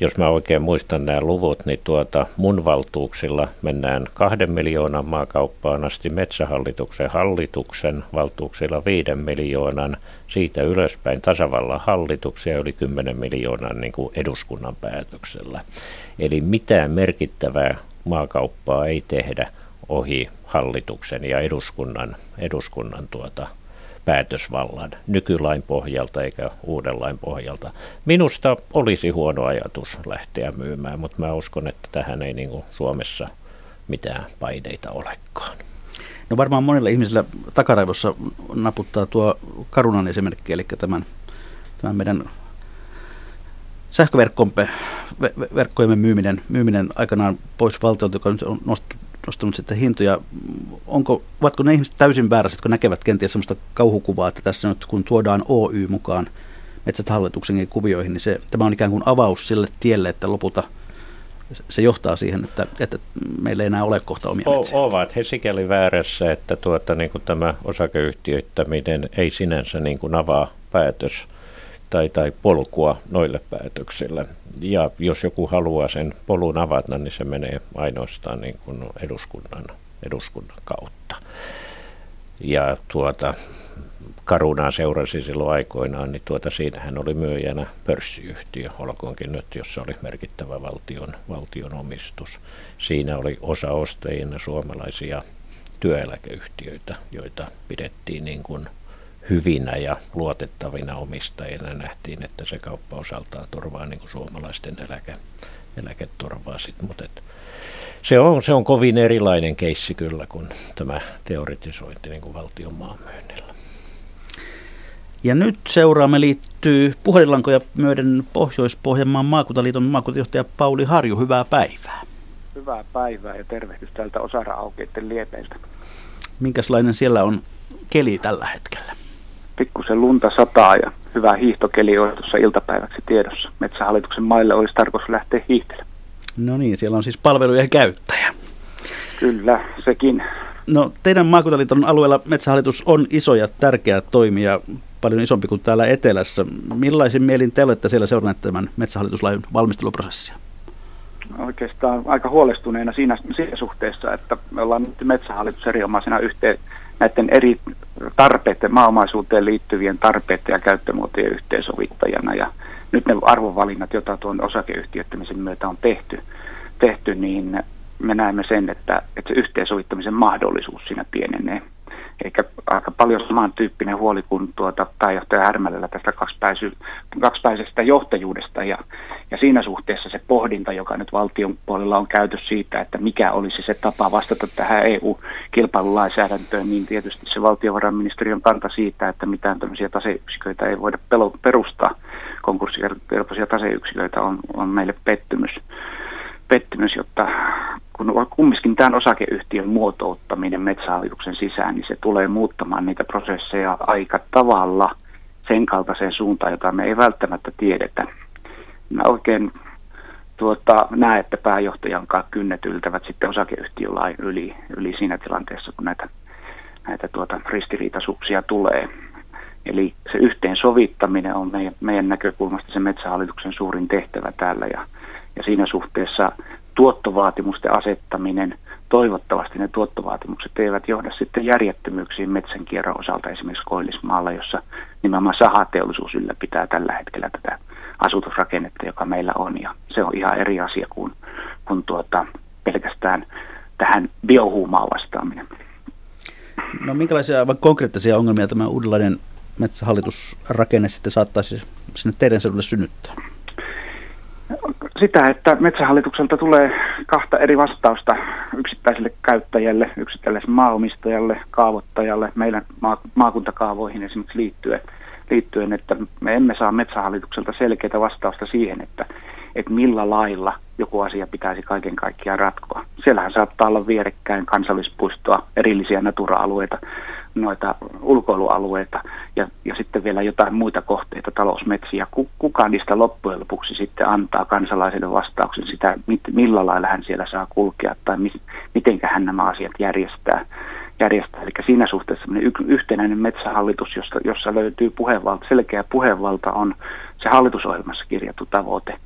jos mä oikein muistan nämä luvut, niin tuota, mun valtuuksilla mennään kahden miljoonan maakauppaan asti metsähallituksen hallituksen valtuuksilla viiden miljoonan, siitä ylöspäin tasavallan hallituksia yli 10 miljoonan niin kuin eduskunnan päätöksellä. Eli mitään merkittävää maakauppaa ei tehdä ohi hallituksen ja eduskunnan, eduskunnan tuota, päätösvallan nykylain pohjalta eikä uuden lain pohjalta. Minusta olisi huono ajatus lähteä myymään, mutta mä uskon, että tähän ei niin kuin Suomessa mitään paineita olekaan. No varmaan monilla ihmisillä takaraivossa naputtaa tuo Karunan esimerkki, eli tämän, tämän meidän sähköverkkojemme myyminen, myyminen aikanaan pois valtiolta, joka nyt on nostettu nostanut sitten hintoja. Onko, ovatko ne ihmiset täysin väärässä, jotka näkevät kenties sellaista kauhukuvaa, että tässä nyt kun tuodaan Oy mukaan metsäthallituksen kuvioihin, niin se, tämä on ikään kuin avaus sille tielle, että lopulta se johtaa siihen, että, että meillä ei enää ole kohta omia metsiä. O, ovat he sikäli väärässä, että tuota, niin kuin tämä osakeyhtiöittäminen ei sinänsä niin kuin avaa päätös tai, tai polkua noille päätöksille. Ja jos joku haluaa sen polun avata, niin se menee ainoastaan niin kuin eduskunnan, eduskunnan kautta. Ja tuota, Karunaa seurasi silloin aikoinaan, niin tuota, siinähän oli myyjänä pörssiyhtiö, olkoonkin nyt, jossa oli merkittävä valtion, valtion omistus. Siinä oli osa ostajina suomalaisia työeläkeyhtiöitä, joita pidettiin niin kuin hyvinä ja luotettavina omistajina. Nähtiin, että se kauppa osaltaan turvaa niin kuin suomalaisten eläke, eläketurvaa. Sit, mutta et, se, on, se on kovin erilainen keissi kyllä kuin tämä teoritisointi niin kuin valtion maanmyynnillä. Ja nyt seuraamme liittyy puhelinlankoja myöden Pohjois-Pohjanmaan maakuntaliiton maakuntajohtaja Pauli Harju. Hyvää päivää. Hyvää päivää ja tervehdys täältä Osara-aukeiden liepeiltä. Minkälainen siellä on keli tällä hetkellä? Pikkusen lunta sataa ja hyvä hiihtokeli on tuossa iltapäiväksi tiedossa. Metsähallituksen maille olisi tarkoitus lähteä hiihtelemään. No niin, siellä on siis palvelujen käyttäjä. Kyllä, sekin. No teidän maakuntaliiton alueella Metsähallitus on iso ja tärkeä toimija, paljon isompi kuin täällä etelässä. Millaisin mielin te olette siellä seuranneet tämän Metsähallituslain valmisteluprosessia? Oikeastaan aika huolestuneena siinä, siinä suhteessa, että me ollaan nyt Metsähallitus erinomaisena yhteen näiden eri tarpeiden, maaomaisuuteen liittyvien tarpeiden ja käyttömuotojen yhteensovittajana. Ja nyt ne arvovalinnat, joita tuon osakeyhtiöittämisen myötä on tehty, tehty niin me näemme sen, että, että se yhteensovittamisen mahdollisuus siinä pienenee. Eikä aika paljon samantyyppinen huoli kuin tuota pääjohtaja Härmälällä tästä kaksipäisestä johtajuudesta. Ja, ja siinä suhteessa se pohdinta, joka nyt valtion puolella on käyty siitä, että mikä olisi se tapa vastata tähän EU-kilpailulainsäädäntöön, niin tietysti se valtiovarainministeriön kanta siitä, että mitään tämmöisiä taseyksiköitä ei voida perustaa, konkurssikelpoisia taseyksiköitä on, on meille pettymys pettymys, jotta kun kumminkin tämän osakeyhtiön muotouttaminen metsähallituksen sisään, niin se tulee muuttamaan niitä prosesseja aika tavalla sen kaltaiseen suuntaan, jota me ei välttämättä tiedetä. Mä oikein tuota, näe, että pääjohtajan kanssa kynnet yltävät sitten osakeyhtiölain yli, yli siinä tilanteessa, kun näitä, näitä tuota, ristiriitaisuuksia tulee. Eli se yhteensovittaminen on meidän, meidän näkökulmasta se metsähallituksen suurin tehtävä täällä ja, ja siinä suhteessa tuottovaatimusten asettaminen, toivottavasti ne tuottovaatimukset eivät johda sitten järjettömyyksiin metsänkierron osalta esimerkiksi Koillismaalla, jossa nimenomaan sahateollisuus ylläpitää tällä hetkellä tätä asutusrakennetta, joka meillä on. Ja se on ihan eri asia kuin, kuin tuota, pelkästään tähän biohuumaan vastaaminen. No minkälaisia aivan konkreettisia ongelmia tämä uudenlainen metsähallitusrakenne sitten saattaisi sinne teidän seudulle synnyttää? Sitä, että metsähallitukselta tulee kahta eri vastausta yksittäiselle käyttäjälle, yksittäiselle maaomistajalle, kaavoittajalle, meidän maakuntakaavoihin esimerkiksi liittyen, liittyen, että me emme saa metsähallitukselta selkeää vastausta siihen, että, että millä lailla joku asia pitäisi kaiken kaikkiaan ratkoa. Siellähän saattaa olla vierekkäin kansallispuistoa, erillisiä natura-alueita, noita ulkoilualueita ja, ja sitten vielä jotain muita kohteita, talousmetsiä. Kuka niistä loppujen lopuksi sitten antaa kansalaiselle vastauksen sitä, mit, millä lailla hän siellä saa kulkea tai mi, miten hän nämä asiat järjestää. Järjestää. Eli siinä suhteessa yhtenäinen metsähallitus, jossa, jossa löytyy puhevalta, selkeä puhevalta on se hallitusohjelmassa kirjattu tavoite.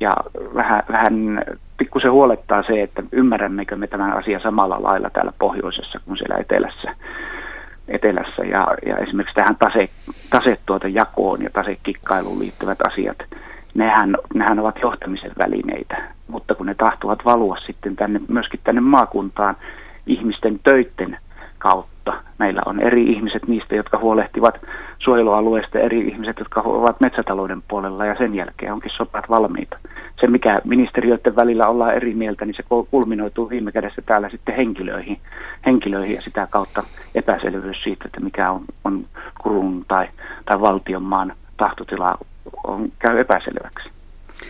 Ja vähän, vähän pikkusen huolettaa se, että ymmärrämmekö me tämän asian samalla lailla täällä pohjoisessa kuin siellä etelässä etelässä ja, ja esimerkiksi tähän tase, tasetuotejakoon ja tasekikkailuun liittyvät asiat, nehän, nehän ovat johtamisen välineitä, mutta kun ne tahtovat valua sitten tänne, myöskin tänne maakuntaan ihmisten töitten kautta. Meillä on eri ihmiset niistä, jotka huolehtivat suojelualueesta, eri ihmiset, jotka ovat metsätalouden puolella ja sen jälkeen onkin sopat valmiita. Se, mikä ministeriöiden välillä ollaan eri mieltä, niin se kulminoituu viime kädessä täällä sitten henkilöihin, henkilöihin ja sitä kautta epäselvyys siitä, että mikä on, on kurun tai, tai valtion maan tahtotila on, käy epäselväksi.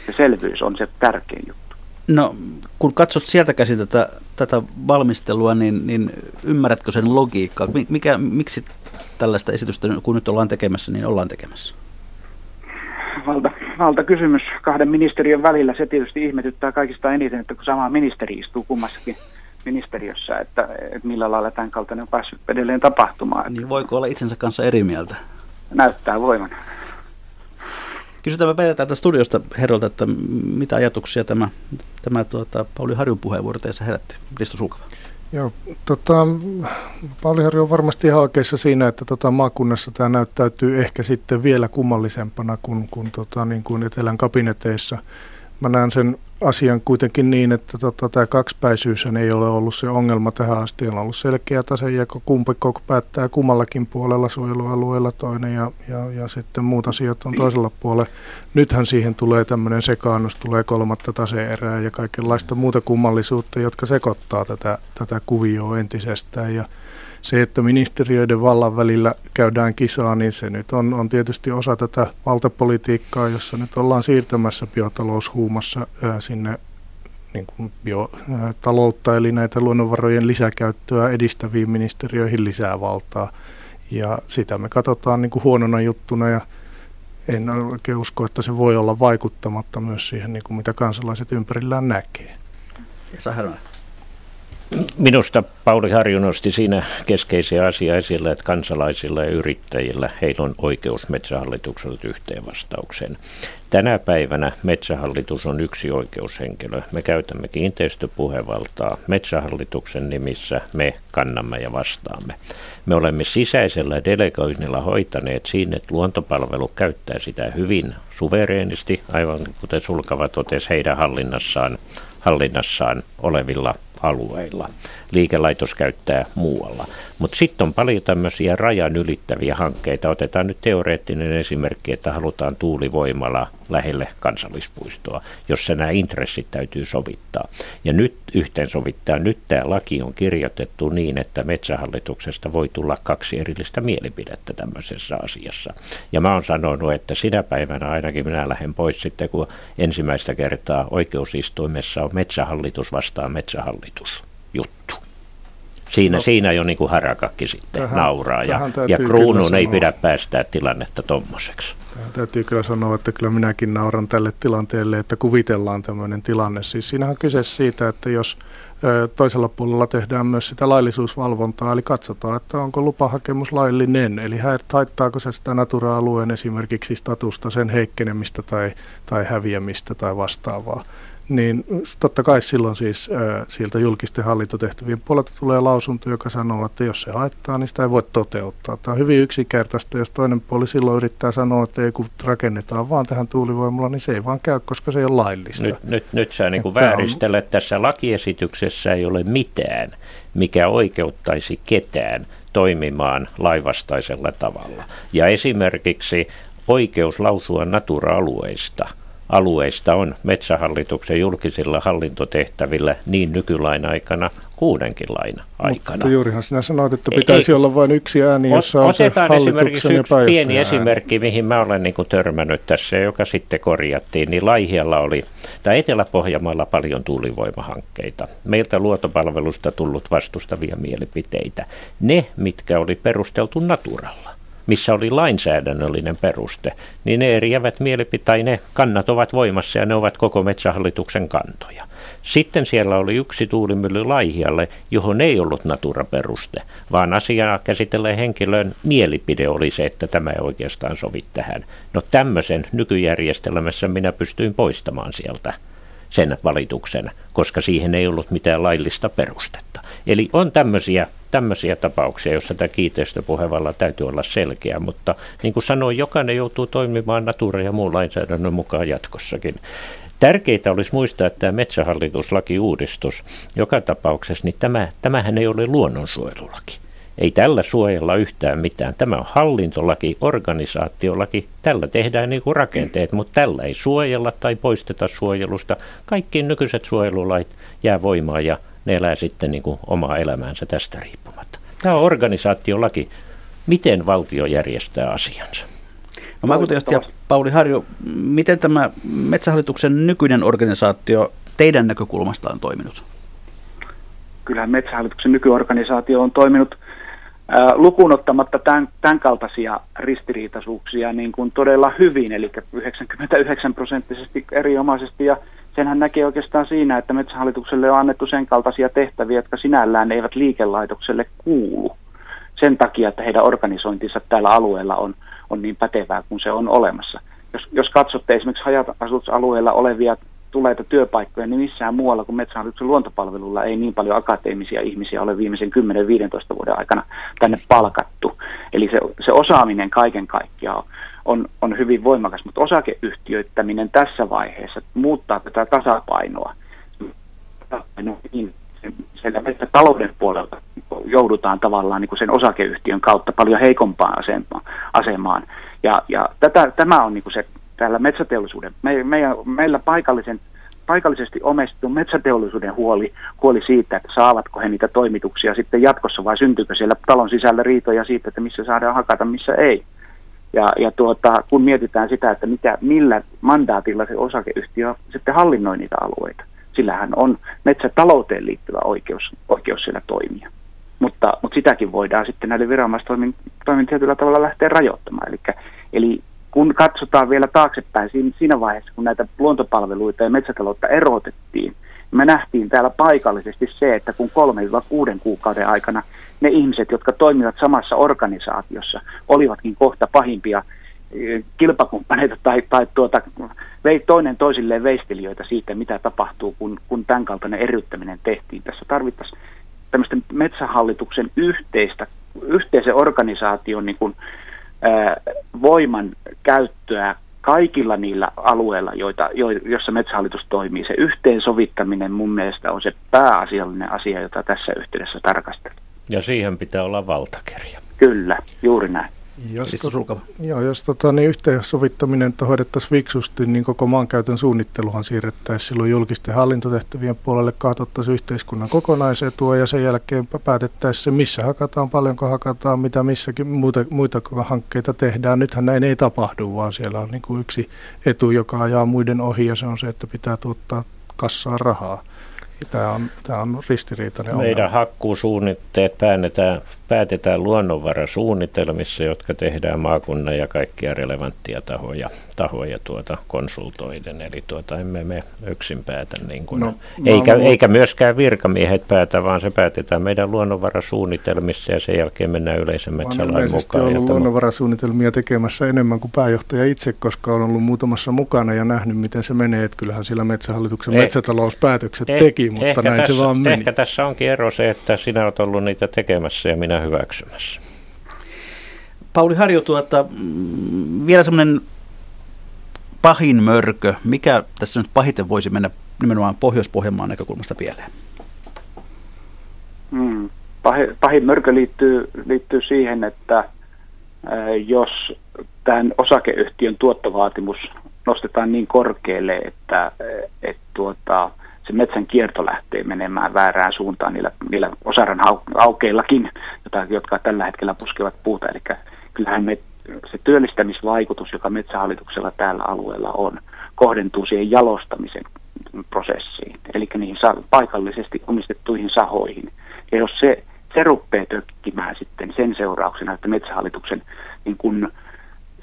Se selvyys on se tärkein juttu. No, kun katsot sieltä käsin tätä, tätä valmistelua, niin, niin ymmärrätkö sen logiikkaa? Mikä, miksi tällaista esitystä, kun nyt ollaan tekemässä, niin ollaan tekemässä? Valta, valta kysymys kahden ministeriön välillä. Se tietysti ihmetyttää kaikista eniten, että kun sama ministeri istuu kummassakin ministeriössä, että, että millä lailla tämän kaltainen on päässyt edelleen tapahtumaan. Niin voiko olla itsensä kanssa eri mieltä? Näyttää voiman. Kysytään me täältä studiosta herralta, että mitä ajatuksia tämä, tämä tuota, Pauli Harjun puheenvuoro teissä herätti. Risto Sulkava. Joo, tota, Pauli Harju on varmasti ihan oikeassa siinä, että tota, maakunnassa tämä näyttäytyy ehkä sitten vielä kummallisempana kuin, kuin, tota, niin kuin Etelän kabineteissa. Mä näen sen asian kuitenkin niin, että tota, tämä kaksipäisyys ei ole ollut se ongelma tähän asti. On ollut selkeä tasejako, kumpi koko päättää kummallakin puolella suojelualueella toinen ja, ja, ja sitten muut asiat on toisella puolella. Nythän siihen tulee tämmöinen sekaannus, tulee kolmatta taseerää ja kaikenlaista muuta kummallisuutta, jotka sekoittaa tätä, tätä kuvioa entisestään. Ja, se, että ministeriöiden vallan välillä käydään kisaa, niin se nyt on, on tietysti osa tätä valtapolitiikkaa, jossa nyt ollaan siirtämässä biotaloushuumassa ää, sinne niin kuin biotaloutta, eli näitä luonnonvarojen lisäkäyttöä edistäviin ministeriöihin lisää valtaa. Ja sitä me katsotaan niin kuin huonona juttuna ja en oikein usko, että se voi olla vaikuttamatta myös siihen, niin kuin mitä kansalaiset ympärillään näkee. Ja Minusta Pauli Harju nosti siinä keskeisiä asia esille, että kansalaisilla ja yrittäjillä heillä on oikeus metsähallitukselta yhteen vastaukseen. Tänä päivänä metsähallitus on yksi oikeushenkilö. Me käytämme kiinteistöpuhevaltaa. Metsähallituksen nimissä me kannamme ja vastaamme. Me olemme sisäisellä delegoinnilla hoitaneet siinä, että luontopalvelu käyttää sitä hyvin suvereenisti, aivan kuten Sulkava totesi heidän hallinnassaan, hallinnassaan olevilla alueilla. Liikelaitos käyttää muualla. Mutta sitten on paljon tämmöisiä rajan ylittäviä hankkeita. Otetaan nyt teoreettinen esimerkki, että halutaan tuulivoimala lähelle kansallispuistoa, jossa nämä intressit täytyy sovittaa. Ja nyt yhteensovittaa, nyt tämä laki on kirjoitettu niin, että metsähallituksesta voi tulla kaksi erillistä mielipidettä tämmöisessä asiassa. Ja mä oon sanonut, että sinä päivänä ainakin minä lähden pois sitten, kun ensimmäistä kertaa oikeusistuimessa on metsähallitus vastaan metsähallitus juttu. Siinä, no, siinä jo niin kuin harakakki sitten tähän, nauraa ja, ja kruunun ei pidä päästää tilannetta tuommoiseksi. Täytyy kyllä sanoa, että kyllä minäkin nauran tälle tilanteelle, että kuvitellaan tämmöinen tilanne. Siis siinähän on kyse siitä, että jos toisella puolella tehdään myös sitä laillisuusvalvontaa, eli katsotaan, että onko lupahakemus laillinen, eli haittaako se sitä natura-alueen esimerkiksi statusta, sen heikkenemistä tai, tai häviämistä tai vastaavaa niin totta kai silloin siis äh, sieltä julkisten hallintotehtävien puolelta tulee lausunto, joka sanoo, että jos se haittaa, niin sitä ei voi toteuttaa. Tämä on hyvin yksinkertaista, jos toinen puoli silloin yrittää sanoa, että että kun rakennetaan vaan tähän tuulivoimalla, niin se ei vaan käy, koska se ei ole laillista. Nyt, nyt, nyt sä niin vääristelet. On... Tässä lakiesityksessä ei ole mitään, mikä oikeuttaisi ketään toimimaan laivastaisella tavalla. Ja esimerkiksi oikeus lausua natura-alueista – alueista on metsähallituksen julkisilla hallintotehtävillä niin nykylain aikana kuudenkin lain aikana. Mutta juurihan sinä sanoit, että pitäisi ei, olla vain yksi ääni, jossa on se hallituksen yksi pieni esimerkki, mihin mä olen niin kuin törmännyt tässä, joka sitten korjattiin, niin Laihialla oli, tai Etelä-Pohjanmaalla paljon tuulivoimahankkeita. Meiltä luotopalvelusta tullut vastustavia mielipiteitä. Ne, mitkä oli perusteltu naturalla missä oli lainsäädännöllinen peruste, niin ne eriävät mielipiteet, ne kannat ovat voimassa ja ne ovat koko metsähallituksen kantoja. Sitten siellä oli yksi tuulimylly Laihialle, johon ei ollut natura-peruste, vaan asiaa käsitelleen henkilön mielipide oli se, että tämä ei oikeastaan sovi tähän. No tämmöisen nykyjärjestelmässä minä pystyin poistamaan sieltä sen valituksen, koska siihen ei ollut mitään laillista perustetta. Eli on tämmöisiä, tämmöisiä tapauksia, joissa tämä kiinteistöpuhevalla täytyy olla selkeä, mutta niin kuin sanoin, jokainen joutuu toimimaan natura- ja muun lainsäädännön mukaan jatkossakin. Tärkeää olisi muistaa, että tämä metsähallituslaki-uudistus joka tapauksessa, niin tämä, tämähän ei ole luonnonsuojelulaki. Ei tällä suojella yhtään mitään. Tämä on hallintolaki, organisaatiolaki. Tällä tehdään niin kuin rakenteet, mutta tällä ei suojella tai poisteta suojelusta. Kaikki nykyiset suojelulait jää voimaan ja ne elää sitten niin kuin omaa elämäänsä tästä riippumatta. Tämä on organisaatiolaki. Miten valtio järjestää asiansa? No, maakuntajohtaja Pauli Harjo, miten tämä Metsähallituksen nykyinen organisaatio teidän näkökulmasta on toiminut? Kyllähän Metsähallituksen nykyorganisaatio on toiminut lukuun ottamatta tämän, tämän kaltaisia ristiriitaisuuksia niin kuin todella hyvin, eli 99 prosenttisesti erinomaisesti, ja senhän näkee oikeastaan siinä, että Metsähallitukselle on annettu sen kaltaisia tehtäviä, jotka sinällään eivät liikelaitokselle kuulu sen takia, että heidän organisointinsa täällä alueella on, on niin pätevää kuin se on olemassa. Jos, jos katsotte esimerkiksi hajasutusalueella olevia tuleita työpaikkoja, niin missään muualla kuin Metsähallituksen luontopalvelulla ei niin paljon akateemisia ihmisiä ole viimeisen 10-15 vuoden aikana tänne palkattu. Eli se, se osaaminen kaiken kaikkiaan on, on hyvin voimakas, mutta osakeyhtiöittäminen tässä vaiheessa muuttaa tätä tasapainoa. Niin siellä talouden puolelta joudutaan tavallaan niin kuin sen osakeyhtiön kautta paljon heikompaan asemaan. Ja, ja tätä, tämä on niin kuin se täällä metsäteollisuuden, me, meidän, meillä paikallisen, paikallisesti omistettu metsäteollisuuden huoli, huoli siitä, että saavatko he niitä toimituksia sitten jatkossa vai syntyykö siellä talon sisällä riitoja siitä, että missä saadaan hakata, missä ei. Ja, ja tuota, kun mietitään sitä, että mitä, millä mandaatilla se osakeyhtiö sitten hallinnoi niitä alueita, sillähän on metsätalouteen liittyvä oikeus, oikeus siellä toimia. Mutta, mutta sitäkin voidaan sitten näiden viranomaistoimin tietyllä tavalla lähteä rajoittamaan. Eli, eli kun katsotaan vielä taaksepäin siinä vaiheessa, kun näitä luontopalveluita ja metsätaloutta erotettiin, me nähtiin täällä paikallisesti se, että kun 3-6 kuukauden aikana ne ihmiset, jotka toimivat samassa organisaatiossa, olivatkin kohta pahimpia eh, kilpakumppaneita tai, tai tuota, vei toinen toisilleen veistelijöitä siitä, mitä tapahtuu, kun, kun tämän kaltainen eriyttäminen tehtiin. Tässä tarvittaisiin tämmöisten metsähallituksen yhteistä, yhteisen organisaation niin kuin, voiman käyttöä kaikilla niillä alueilla, joita, jo, joissa metsähallitus toimii. Se yhteensovittaminen mun mielestä on se pääasiallinen asia, jota tässä yhteydessä tarkastellaan. Ja siihen pitää olla valtakirja. Kyllä, juuri näin. Jos, to, joo, jos tota, niin yhteensovittaminen hoidettaisiin fiksusti, niin koko maankäytön suunnitteluhan siirrettäisiin silloin julkisten hallintotehtävien puolelle, katsottaisiin yhteiskunnan kokonaisetua ja sen jälkeen päätettäisiin se, missä hakataan, paljonko hakataan, mitä missäkin muita, muita hankkeita tehdään. Nythän näin ei tapahdu, vaan siellä on niin kuin yksi etu, joka ajaa muiden ohi ja se on se, että pitää tuottaa kassaan rahaa. Tämä on, tämä on ristiriitainen Meidän ongelma. hakkuusuunnitteet päätetään, päätetään luonnonvarasuunnitelmissa, jotka tehdään maakunnan ja kaikkia relevanttia tahoja, tahoja tuota konsultoiden. Eli tuota, emme me yksin päätä, niin kuin, no, eikä, luul... eikä myöskään virkamiehet päätä, vaan se päätetään meidän luonnonvarasuunnitelmissa ja sen jälkeen mennään yleisen metsälain mukaan. Olen ollut luonnonvarasuunnitelmia tekemässä enemmän kuin pääjohtaja itse, koska olen ollut muutamassa mukana ja nähnyt, miten se menee. Että kyllähän sillä metsähallituksen eh, metsätalouspäätökset eh, teki mutta näin tässä, se vaan meni. Ehkä tässä onkin ero se, että sinä olet ollut niitä tekemässä ja minä hyväksymässä. Pauli Harjo, tuota, mm, vielä semmoinen pahin mörkö, mikä tässä nyt pahiten voisi mennä nimenomaan Pohjois-Pohjanmaan näkökulmasta pieleen? Hmm. Pahin, pahin mörkö liittyy, liittyy siihen, että jos tämän osakeyhtiön tuottovaatimus nostetaan niin korkealle, että et, tuota, se metsän kierto lähtee menemään väärään suuntaan niillä, niillä osaran aukeillakin, jotka tällä hetkellä puskevat puuta. Eli kyllähän me, se työllistämisvaikutus, joka metsähallituksella tällä alueella on, kohdentuu siihen jalostamisen prosessiin, eli niihin paikallisesti omistettuihin sahoihin. Ja jos se, se rupeaa tökkimään sitten sen seurauksena, että metsähallituksen niin kun,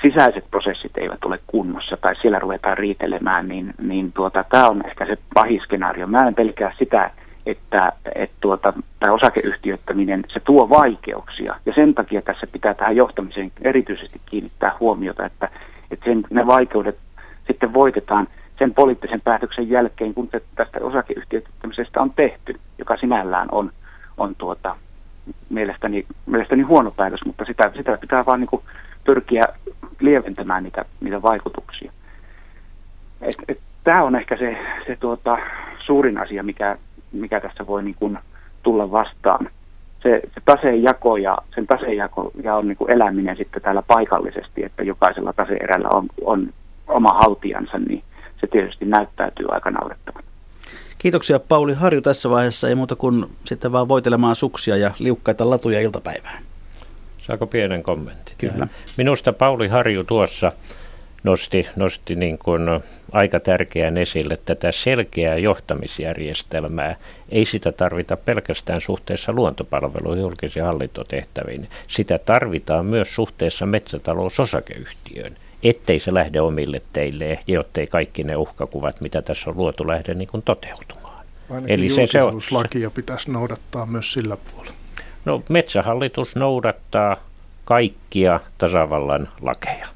sisäiset prosessit eivät ole kunnossa tai siellä ruvetaan riitelemään, niin, niin tuota, tämä on ehkä se pahin skenaario. Mä en pelkää sitä, että, että tuota, tämä osakeyhtiöittäminen, se tuo vaikeuksia. Ja sen takia tässä pitää tähän johtamiseen erityisesti kiinnittää huomiota, että, että sen, ne vaikeudet sitten voitetaan sen poliittisen päätöksen jälkeen, kun tästä osakeyhtiöittämisestä on tehty, joka sinällään on, on tuota, mielestäni, mielestäni huono päätös, mutta sitä, sitä pitää vaan niin pyrkiä lieventämään niitä, niitä vaikutuksia. Tämä on ehkä se, se tuota, suurin asia, mikä, mikä tässä voi niin kuin tulla vastaan. Se, se taseenjako ja sen taseenjako ja on niin kuin eläminen sitten täällä paikallisesti, että jokaisella taseerällä on, on oma haltijansa, niin se tietysti näyttäytyy aika naurettavan. Kiitoksia Pauli Harju tässä vaiheessa, ei muuta kuin sitten vaan voitelemaan suksia ja liukkaita latuja iltapäivään. Saako pienen kommentin? Kyllä. Minusta Pauli Harju tuossa nosti, nosti niin kuin aika tärkeän esille tätä selkeää johtamisjärjestelmää. Ei sitä tarvita pelkästään suhteessa luontopalveluihin julkisiin hallintotehtäviin. Sitä tarvitaan myös suhteessa metsätalousosakeyhtiöön, ettei se lähde omille teille ja jottei kaikki ne uhkakuvat, mitä tässä on luotu, lähde niin kuin toteutumaan. Ainakin Eli se, se on, pitäisi noudattaa myös sillä puolella. No metsähallitus noudattaa kaikkia tasavallan lakeja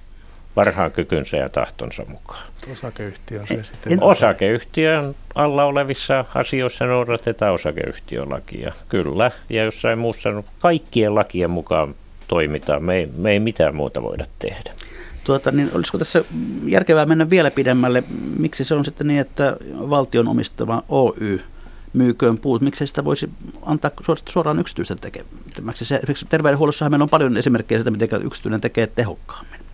parhaan kykynsä ja tahtonsa mukaan. Osakeyhtiö se sitten. Osakeyhtiön alla olevissa asioissa noudatetaan osakeyhtiölakia, kyllä. Ja jossain muussa kaikkien lakien mukaan toimitaan. Me ei, me ei mitään muuta voida tehdä. Tuota, niin olisiko tässä järkevää mennä vielä pidemmälle? Miksi se on sitten niin, että valtion omistama Oy myyköön puut, miksei sitä voisi antaa suoraan yksityisten tekemäksi. Se, terveydenhuollossahan meillä on paljon esimerkkejä siitä, miten yksityinen tekee tehokkaammin.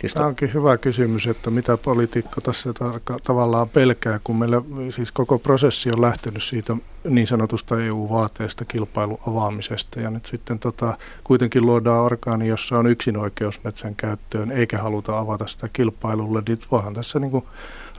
Siis Tämä onkin hyvä kysymys, että mitä politiikka tässä tarka- tavallaan pelkää, kun meillä siis koko prosessi on lähtenyt siitä niin sanotusta EU-vaateesta kilpailun avaamisesta ja nyt sitten tota, kuitenkin luodaan orgaani, jossa on yksin oikeus metsän käyttöön eikä haluta avata sitä kilpailulle, niin voihan tässä niin kuin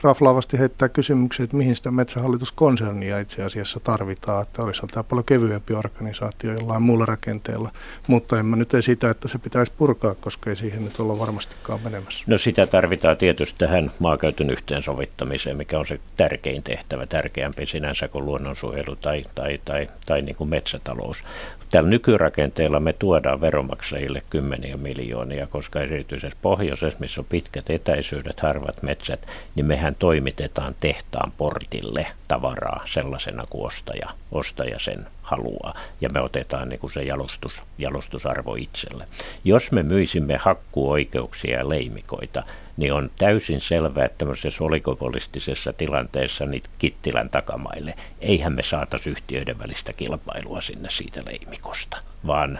raflaavasti heittää kysymyksiä, että mihin sitä metsähallituskonsernia itse asiassa tarvitaan, että olisi tämä paljon kevyempi organisaatio jollain muulla rakenteella, mutta en mä nyt esitä, että se pitäisi purkaa, koska ei siihen nyt olla varmastikaan menemässä. No sitä tarvitaan tietysti tähän maakäytön yhteensovittamiseen, mikä on se tärkein tehtävä, tärkeämpi sinänsä kuin luonnonsuojelu tai, tai, tai, tai niin kuin metsätalous. Tällä nykyrakenteella me tuodaan veromaksajille kymmeniä miljoonia, koska erityisesti pohjoisessa, missä on pitkät etäisyydet, harvat metsät, niin mehän toimitetaan tehtaan portille tavaraa sellaisena kuin ostaja, ostaja sen haluaa. Ja me otetaan niin kuin se jalostus, jalostusarvo itselle. Jos me myisimme hakkuoikeuksia ja leimikoita, niin on täysin selvää, että tämmöisessä oligopolistisessa tilanteessa niin Kittilän takamaille, eihän me saataisi yhtiöiden välistä kilpailua sinne siitä leimikosta, vaan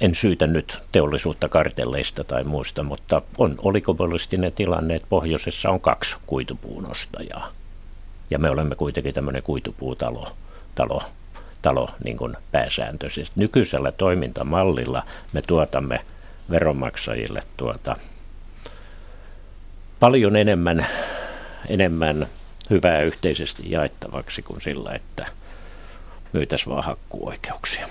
en syytä nyt teollisuutta kartelleista tai muista, mutta on oligopolistinen tilanne, että pohjoisessa on kaksi kuitupuun ostajaa. Ja me olemme kuitenkin tämmöinen kuitupuutalo talo, talo niin kuin pääsääntöisesti. Nykyisellä toimintamallilla me tuotamme veronmaksajille tuota paljon enemmän, enemmän hyvää yhteisesti jaettavaksi kuin sillä, että myytäisiin vaan hakkuoikeuksia.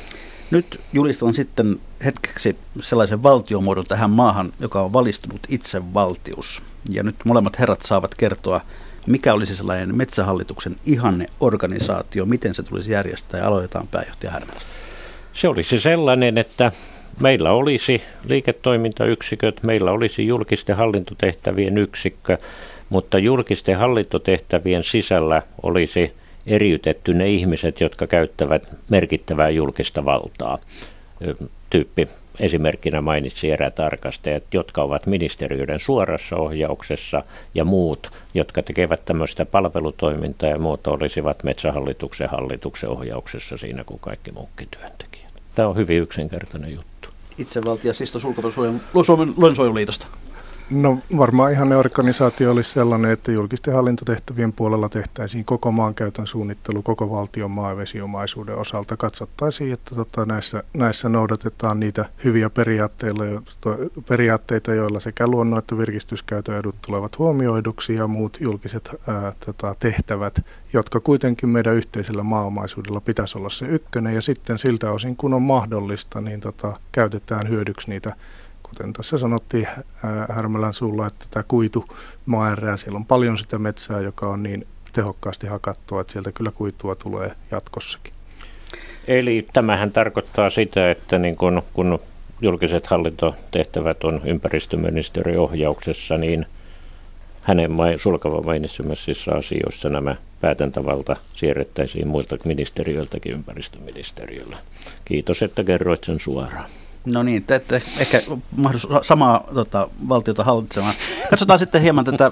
Nyt julistan sitten hetkeksi sellaisen valtiomuodon tähän maahan, joka on valistunut itsevaltius. Ja nyt molemmat herrat saavat kertoa, mikä olisi sellainen metsähallituksen ihanne organisaatio, miten se tulisi järjestää ja aloitetaan pääjohtaja Härmälästä. Se olisi sellainen, että meillä olisi liiketoimintayksiköt, meillä olisi julkisten hallintotehtävien yksikkö, mutta julkisten hallintotehtävien sisällä olisi eriytetty ne ihmiset, jotka käyttävät merkittävää julkista valtaa. Tyyppi esimerkkinä mainitsi erätarkastajat, jotka ovat ministeriöiden suorassa ohjauksessa ja muut, jotka tekevät tämmöistä palvelutoimintaa ja muuta olisivat metsähallituksen hallituksen ohjauksessa siinä kuin kaikki muutkin työntekijät. Tämä on hyvin yksinkertainen juttu. Itsevaltia Sisto Sulkava Suomen luonnonsuojeluliitosta. No varmaan ihan organisaatio olisi sellainen, että julkisten hallintotehtävien puolella tehtäisiin koko maankäytön suunnittelu koko valtion maa- ja vesiomaisuuden osalta. Katsottaisiin, että tota, näissä, näissä noudatetaan niitä hyviä periaatteita, joilla sekä luonnon että virkistyskäytön edut tulevat huomioiduksi ja muut julkiset ää, tota, tehtävät, jotka kuitenkin meidän yhteisellä maaomaisuudella pitäisi olla se ykkönen. Ja sitten siltä osin, kun on mahdollista, niin tota, käytetään hyödyksi niitä kuten tässä sanottiin Härmälän suulla, että tämä kuitu maaerää, siellä on paljon sitä metsää, joka on niin tehokkaasti hakattua, että sieltä kyllä kuitua tulee jatkossakin. Eli tämähän tarkoittaa sitä, että niin kun, kun julkiset hallintotehtävät on ympäristöministeriön ohjauksessa, niin hänen sulkavan mainitsemassa asioissa nämä päätäntävalta siirrettäisiin muilta ministeriöiltäkin ympäristöministeriöllä. Kiitos, että kerroit sen suoraan. No niin, te ette ehkä mahdollisuus samaa tota, valtiota hallitsemaan. Katsotaan sitten hieman tätä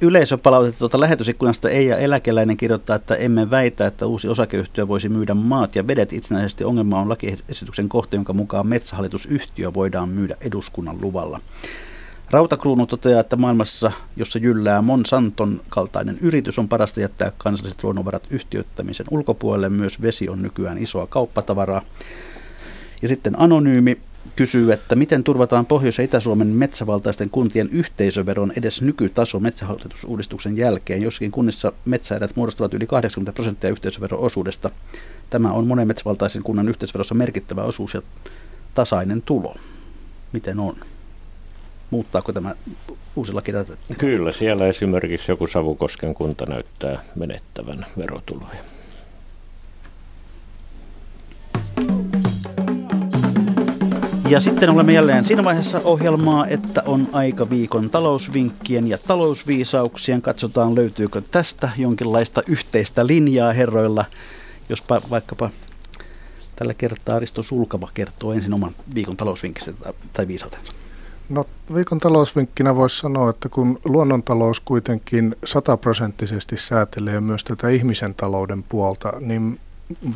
yleisöpalautetta tuota lähetysikkunasta Eija Eläkeläinen kirjoittaa, että emme väitä, että uusi osakeyhtiö voisi myydä maat ja vedet itsenäisesti. Ongelma on lakiesityksen kohta, jonka mukaan metsähallitusyhtiö voidaan myydä eduskunnan luvalla. Rautakruunu toteaa, että maailmassa, jossa jyllää Monsanton kaltainen yritys, on parasta jättää kansalliset luonnonvarat yhtiöttämisen ulkopuolelle. Myös vesi on nykyään isoa kauppatavaraa. Ja sitten anonyymi kysyy, että miten turvataan Pohjois- ja Itä-Suomen metsävaltaisten kuntien yhteisöveron edes nykytaso metsähallitusuudistuksen jälkeen. Joskin kunnissa metsäerät muodostavat yli 80 prosenttia yhteisövero-osuudesta. Tämä on monen metsävaltaisen kunnan yhteisöverossa merkittävä osuus ja tasainen tulo. Miten on? Muuttaako tämä uusi laki tätä? Kyllä, siellä esimerkiksi joku Savukosken kunta näyttää menettävän verotuloja. Ja sitten olemme jälleen siinä vaiheessa ohjelmaa, että on aika viikon talousvinkkien ja talousviisauksien. Katsotaan löytyykö tästä jonkinlaista yhteistä linjaa herroilla, jos vaikkapa tällä kertaa Risto Sulkava kertoo ensin oman viikon talousvinkistä tai viisautensa. No viikon talousvinkkinä voisi sanoa, että kun luonnontalous kuitenkin sataprosenttisesti säätelee myös tätä ihmisen talouden puolta, niin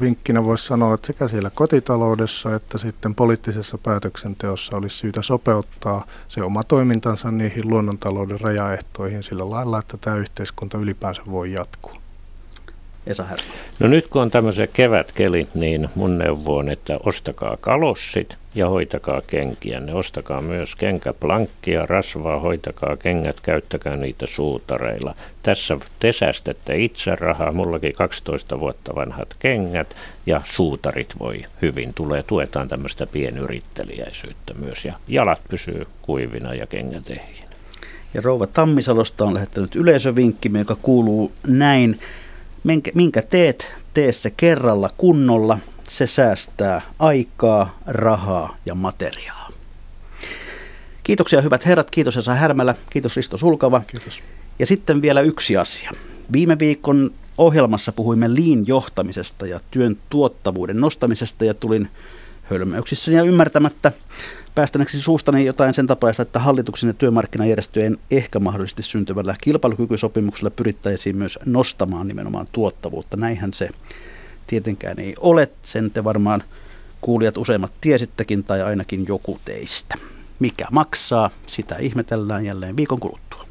vinkkinä voisi sanoa, että sekä siellä kotitaloudessa että sitten poliittisessa päätöksenteossa olisi syytä sopeuttaa se oma toimintansa niihin luonnontalouden rajaehtoihin sillä lailla, että tämä yhteiskunta ylipäänsä voi jatkua. Esa No nyt kun on tämmöiset kevätkelit, niin mun neuvo on, että ostakaa kalossit ja hoitakaa kenkiä. Ne ostakaa myös kenkäplankkia, rasvaa, hoitakaa kengät, käyttäkää niitä suutareilla. Tässä te säästätte itse rahaa, mullakin 12 vuotta vanhat kengät ja suutarit voi hyvin. Tulee, tuetaan tämmöistä pienyrittelijäisyyttä myös ja jalat pysyy kuivina ja kengät ehjinä. Ja Rouva Tammisalosta on lähettänyt yleisövinkki, joka kuuluu näin. Minkä, minkä teet, tee se kerralla kunnolla. Se säästää aikaa, rahaa ja materiaa. Kiitoksia hyvät herrat, kiitos Esa Härmälä, kiitos Risto Sulkava. Kiitos. Ja sitten vielä yksi asia. Viime viikon ohjelmassa puhuimme liin johtamisesta ja työn tuottavuuden nostamisesta ja tulin hölmöyksissä ja ymmärtämättä päästäneeksi suustani jotain sen tapaista, että hallituksen ja työmarkkinajärjestöjen ehkä mahdollisesti syntyvällä kilpailukykysopimuksella pyrittäisiin myös nostamaan nimenomaan tuottavuutta. Näinhän se tietenkään ei ole. Sen te varmaan kuulijat useimmat tiesittekin tai ainakin joku teistä. Mikä maksaa, sitä ihmetellään jälleen viikon kuluttua.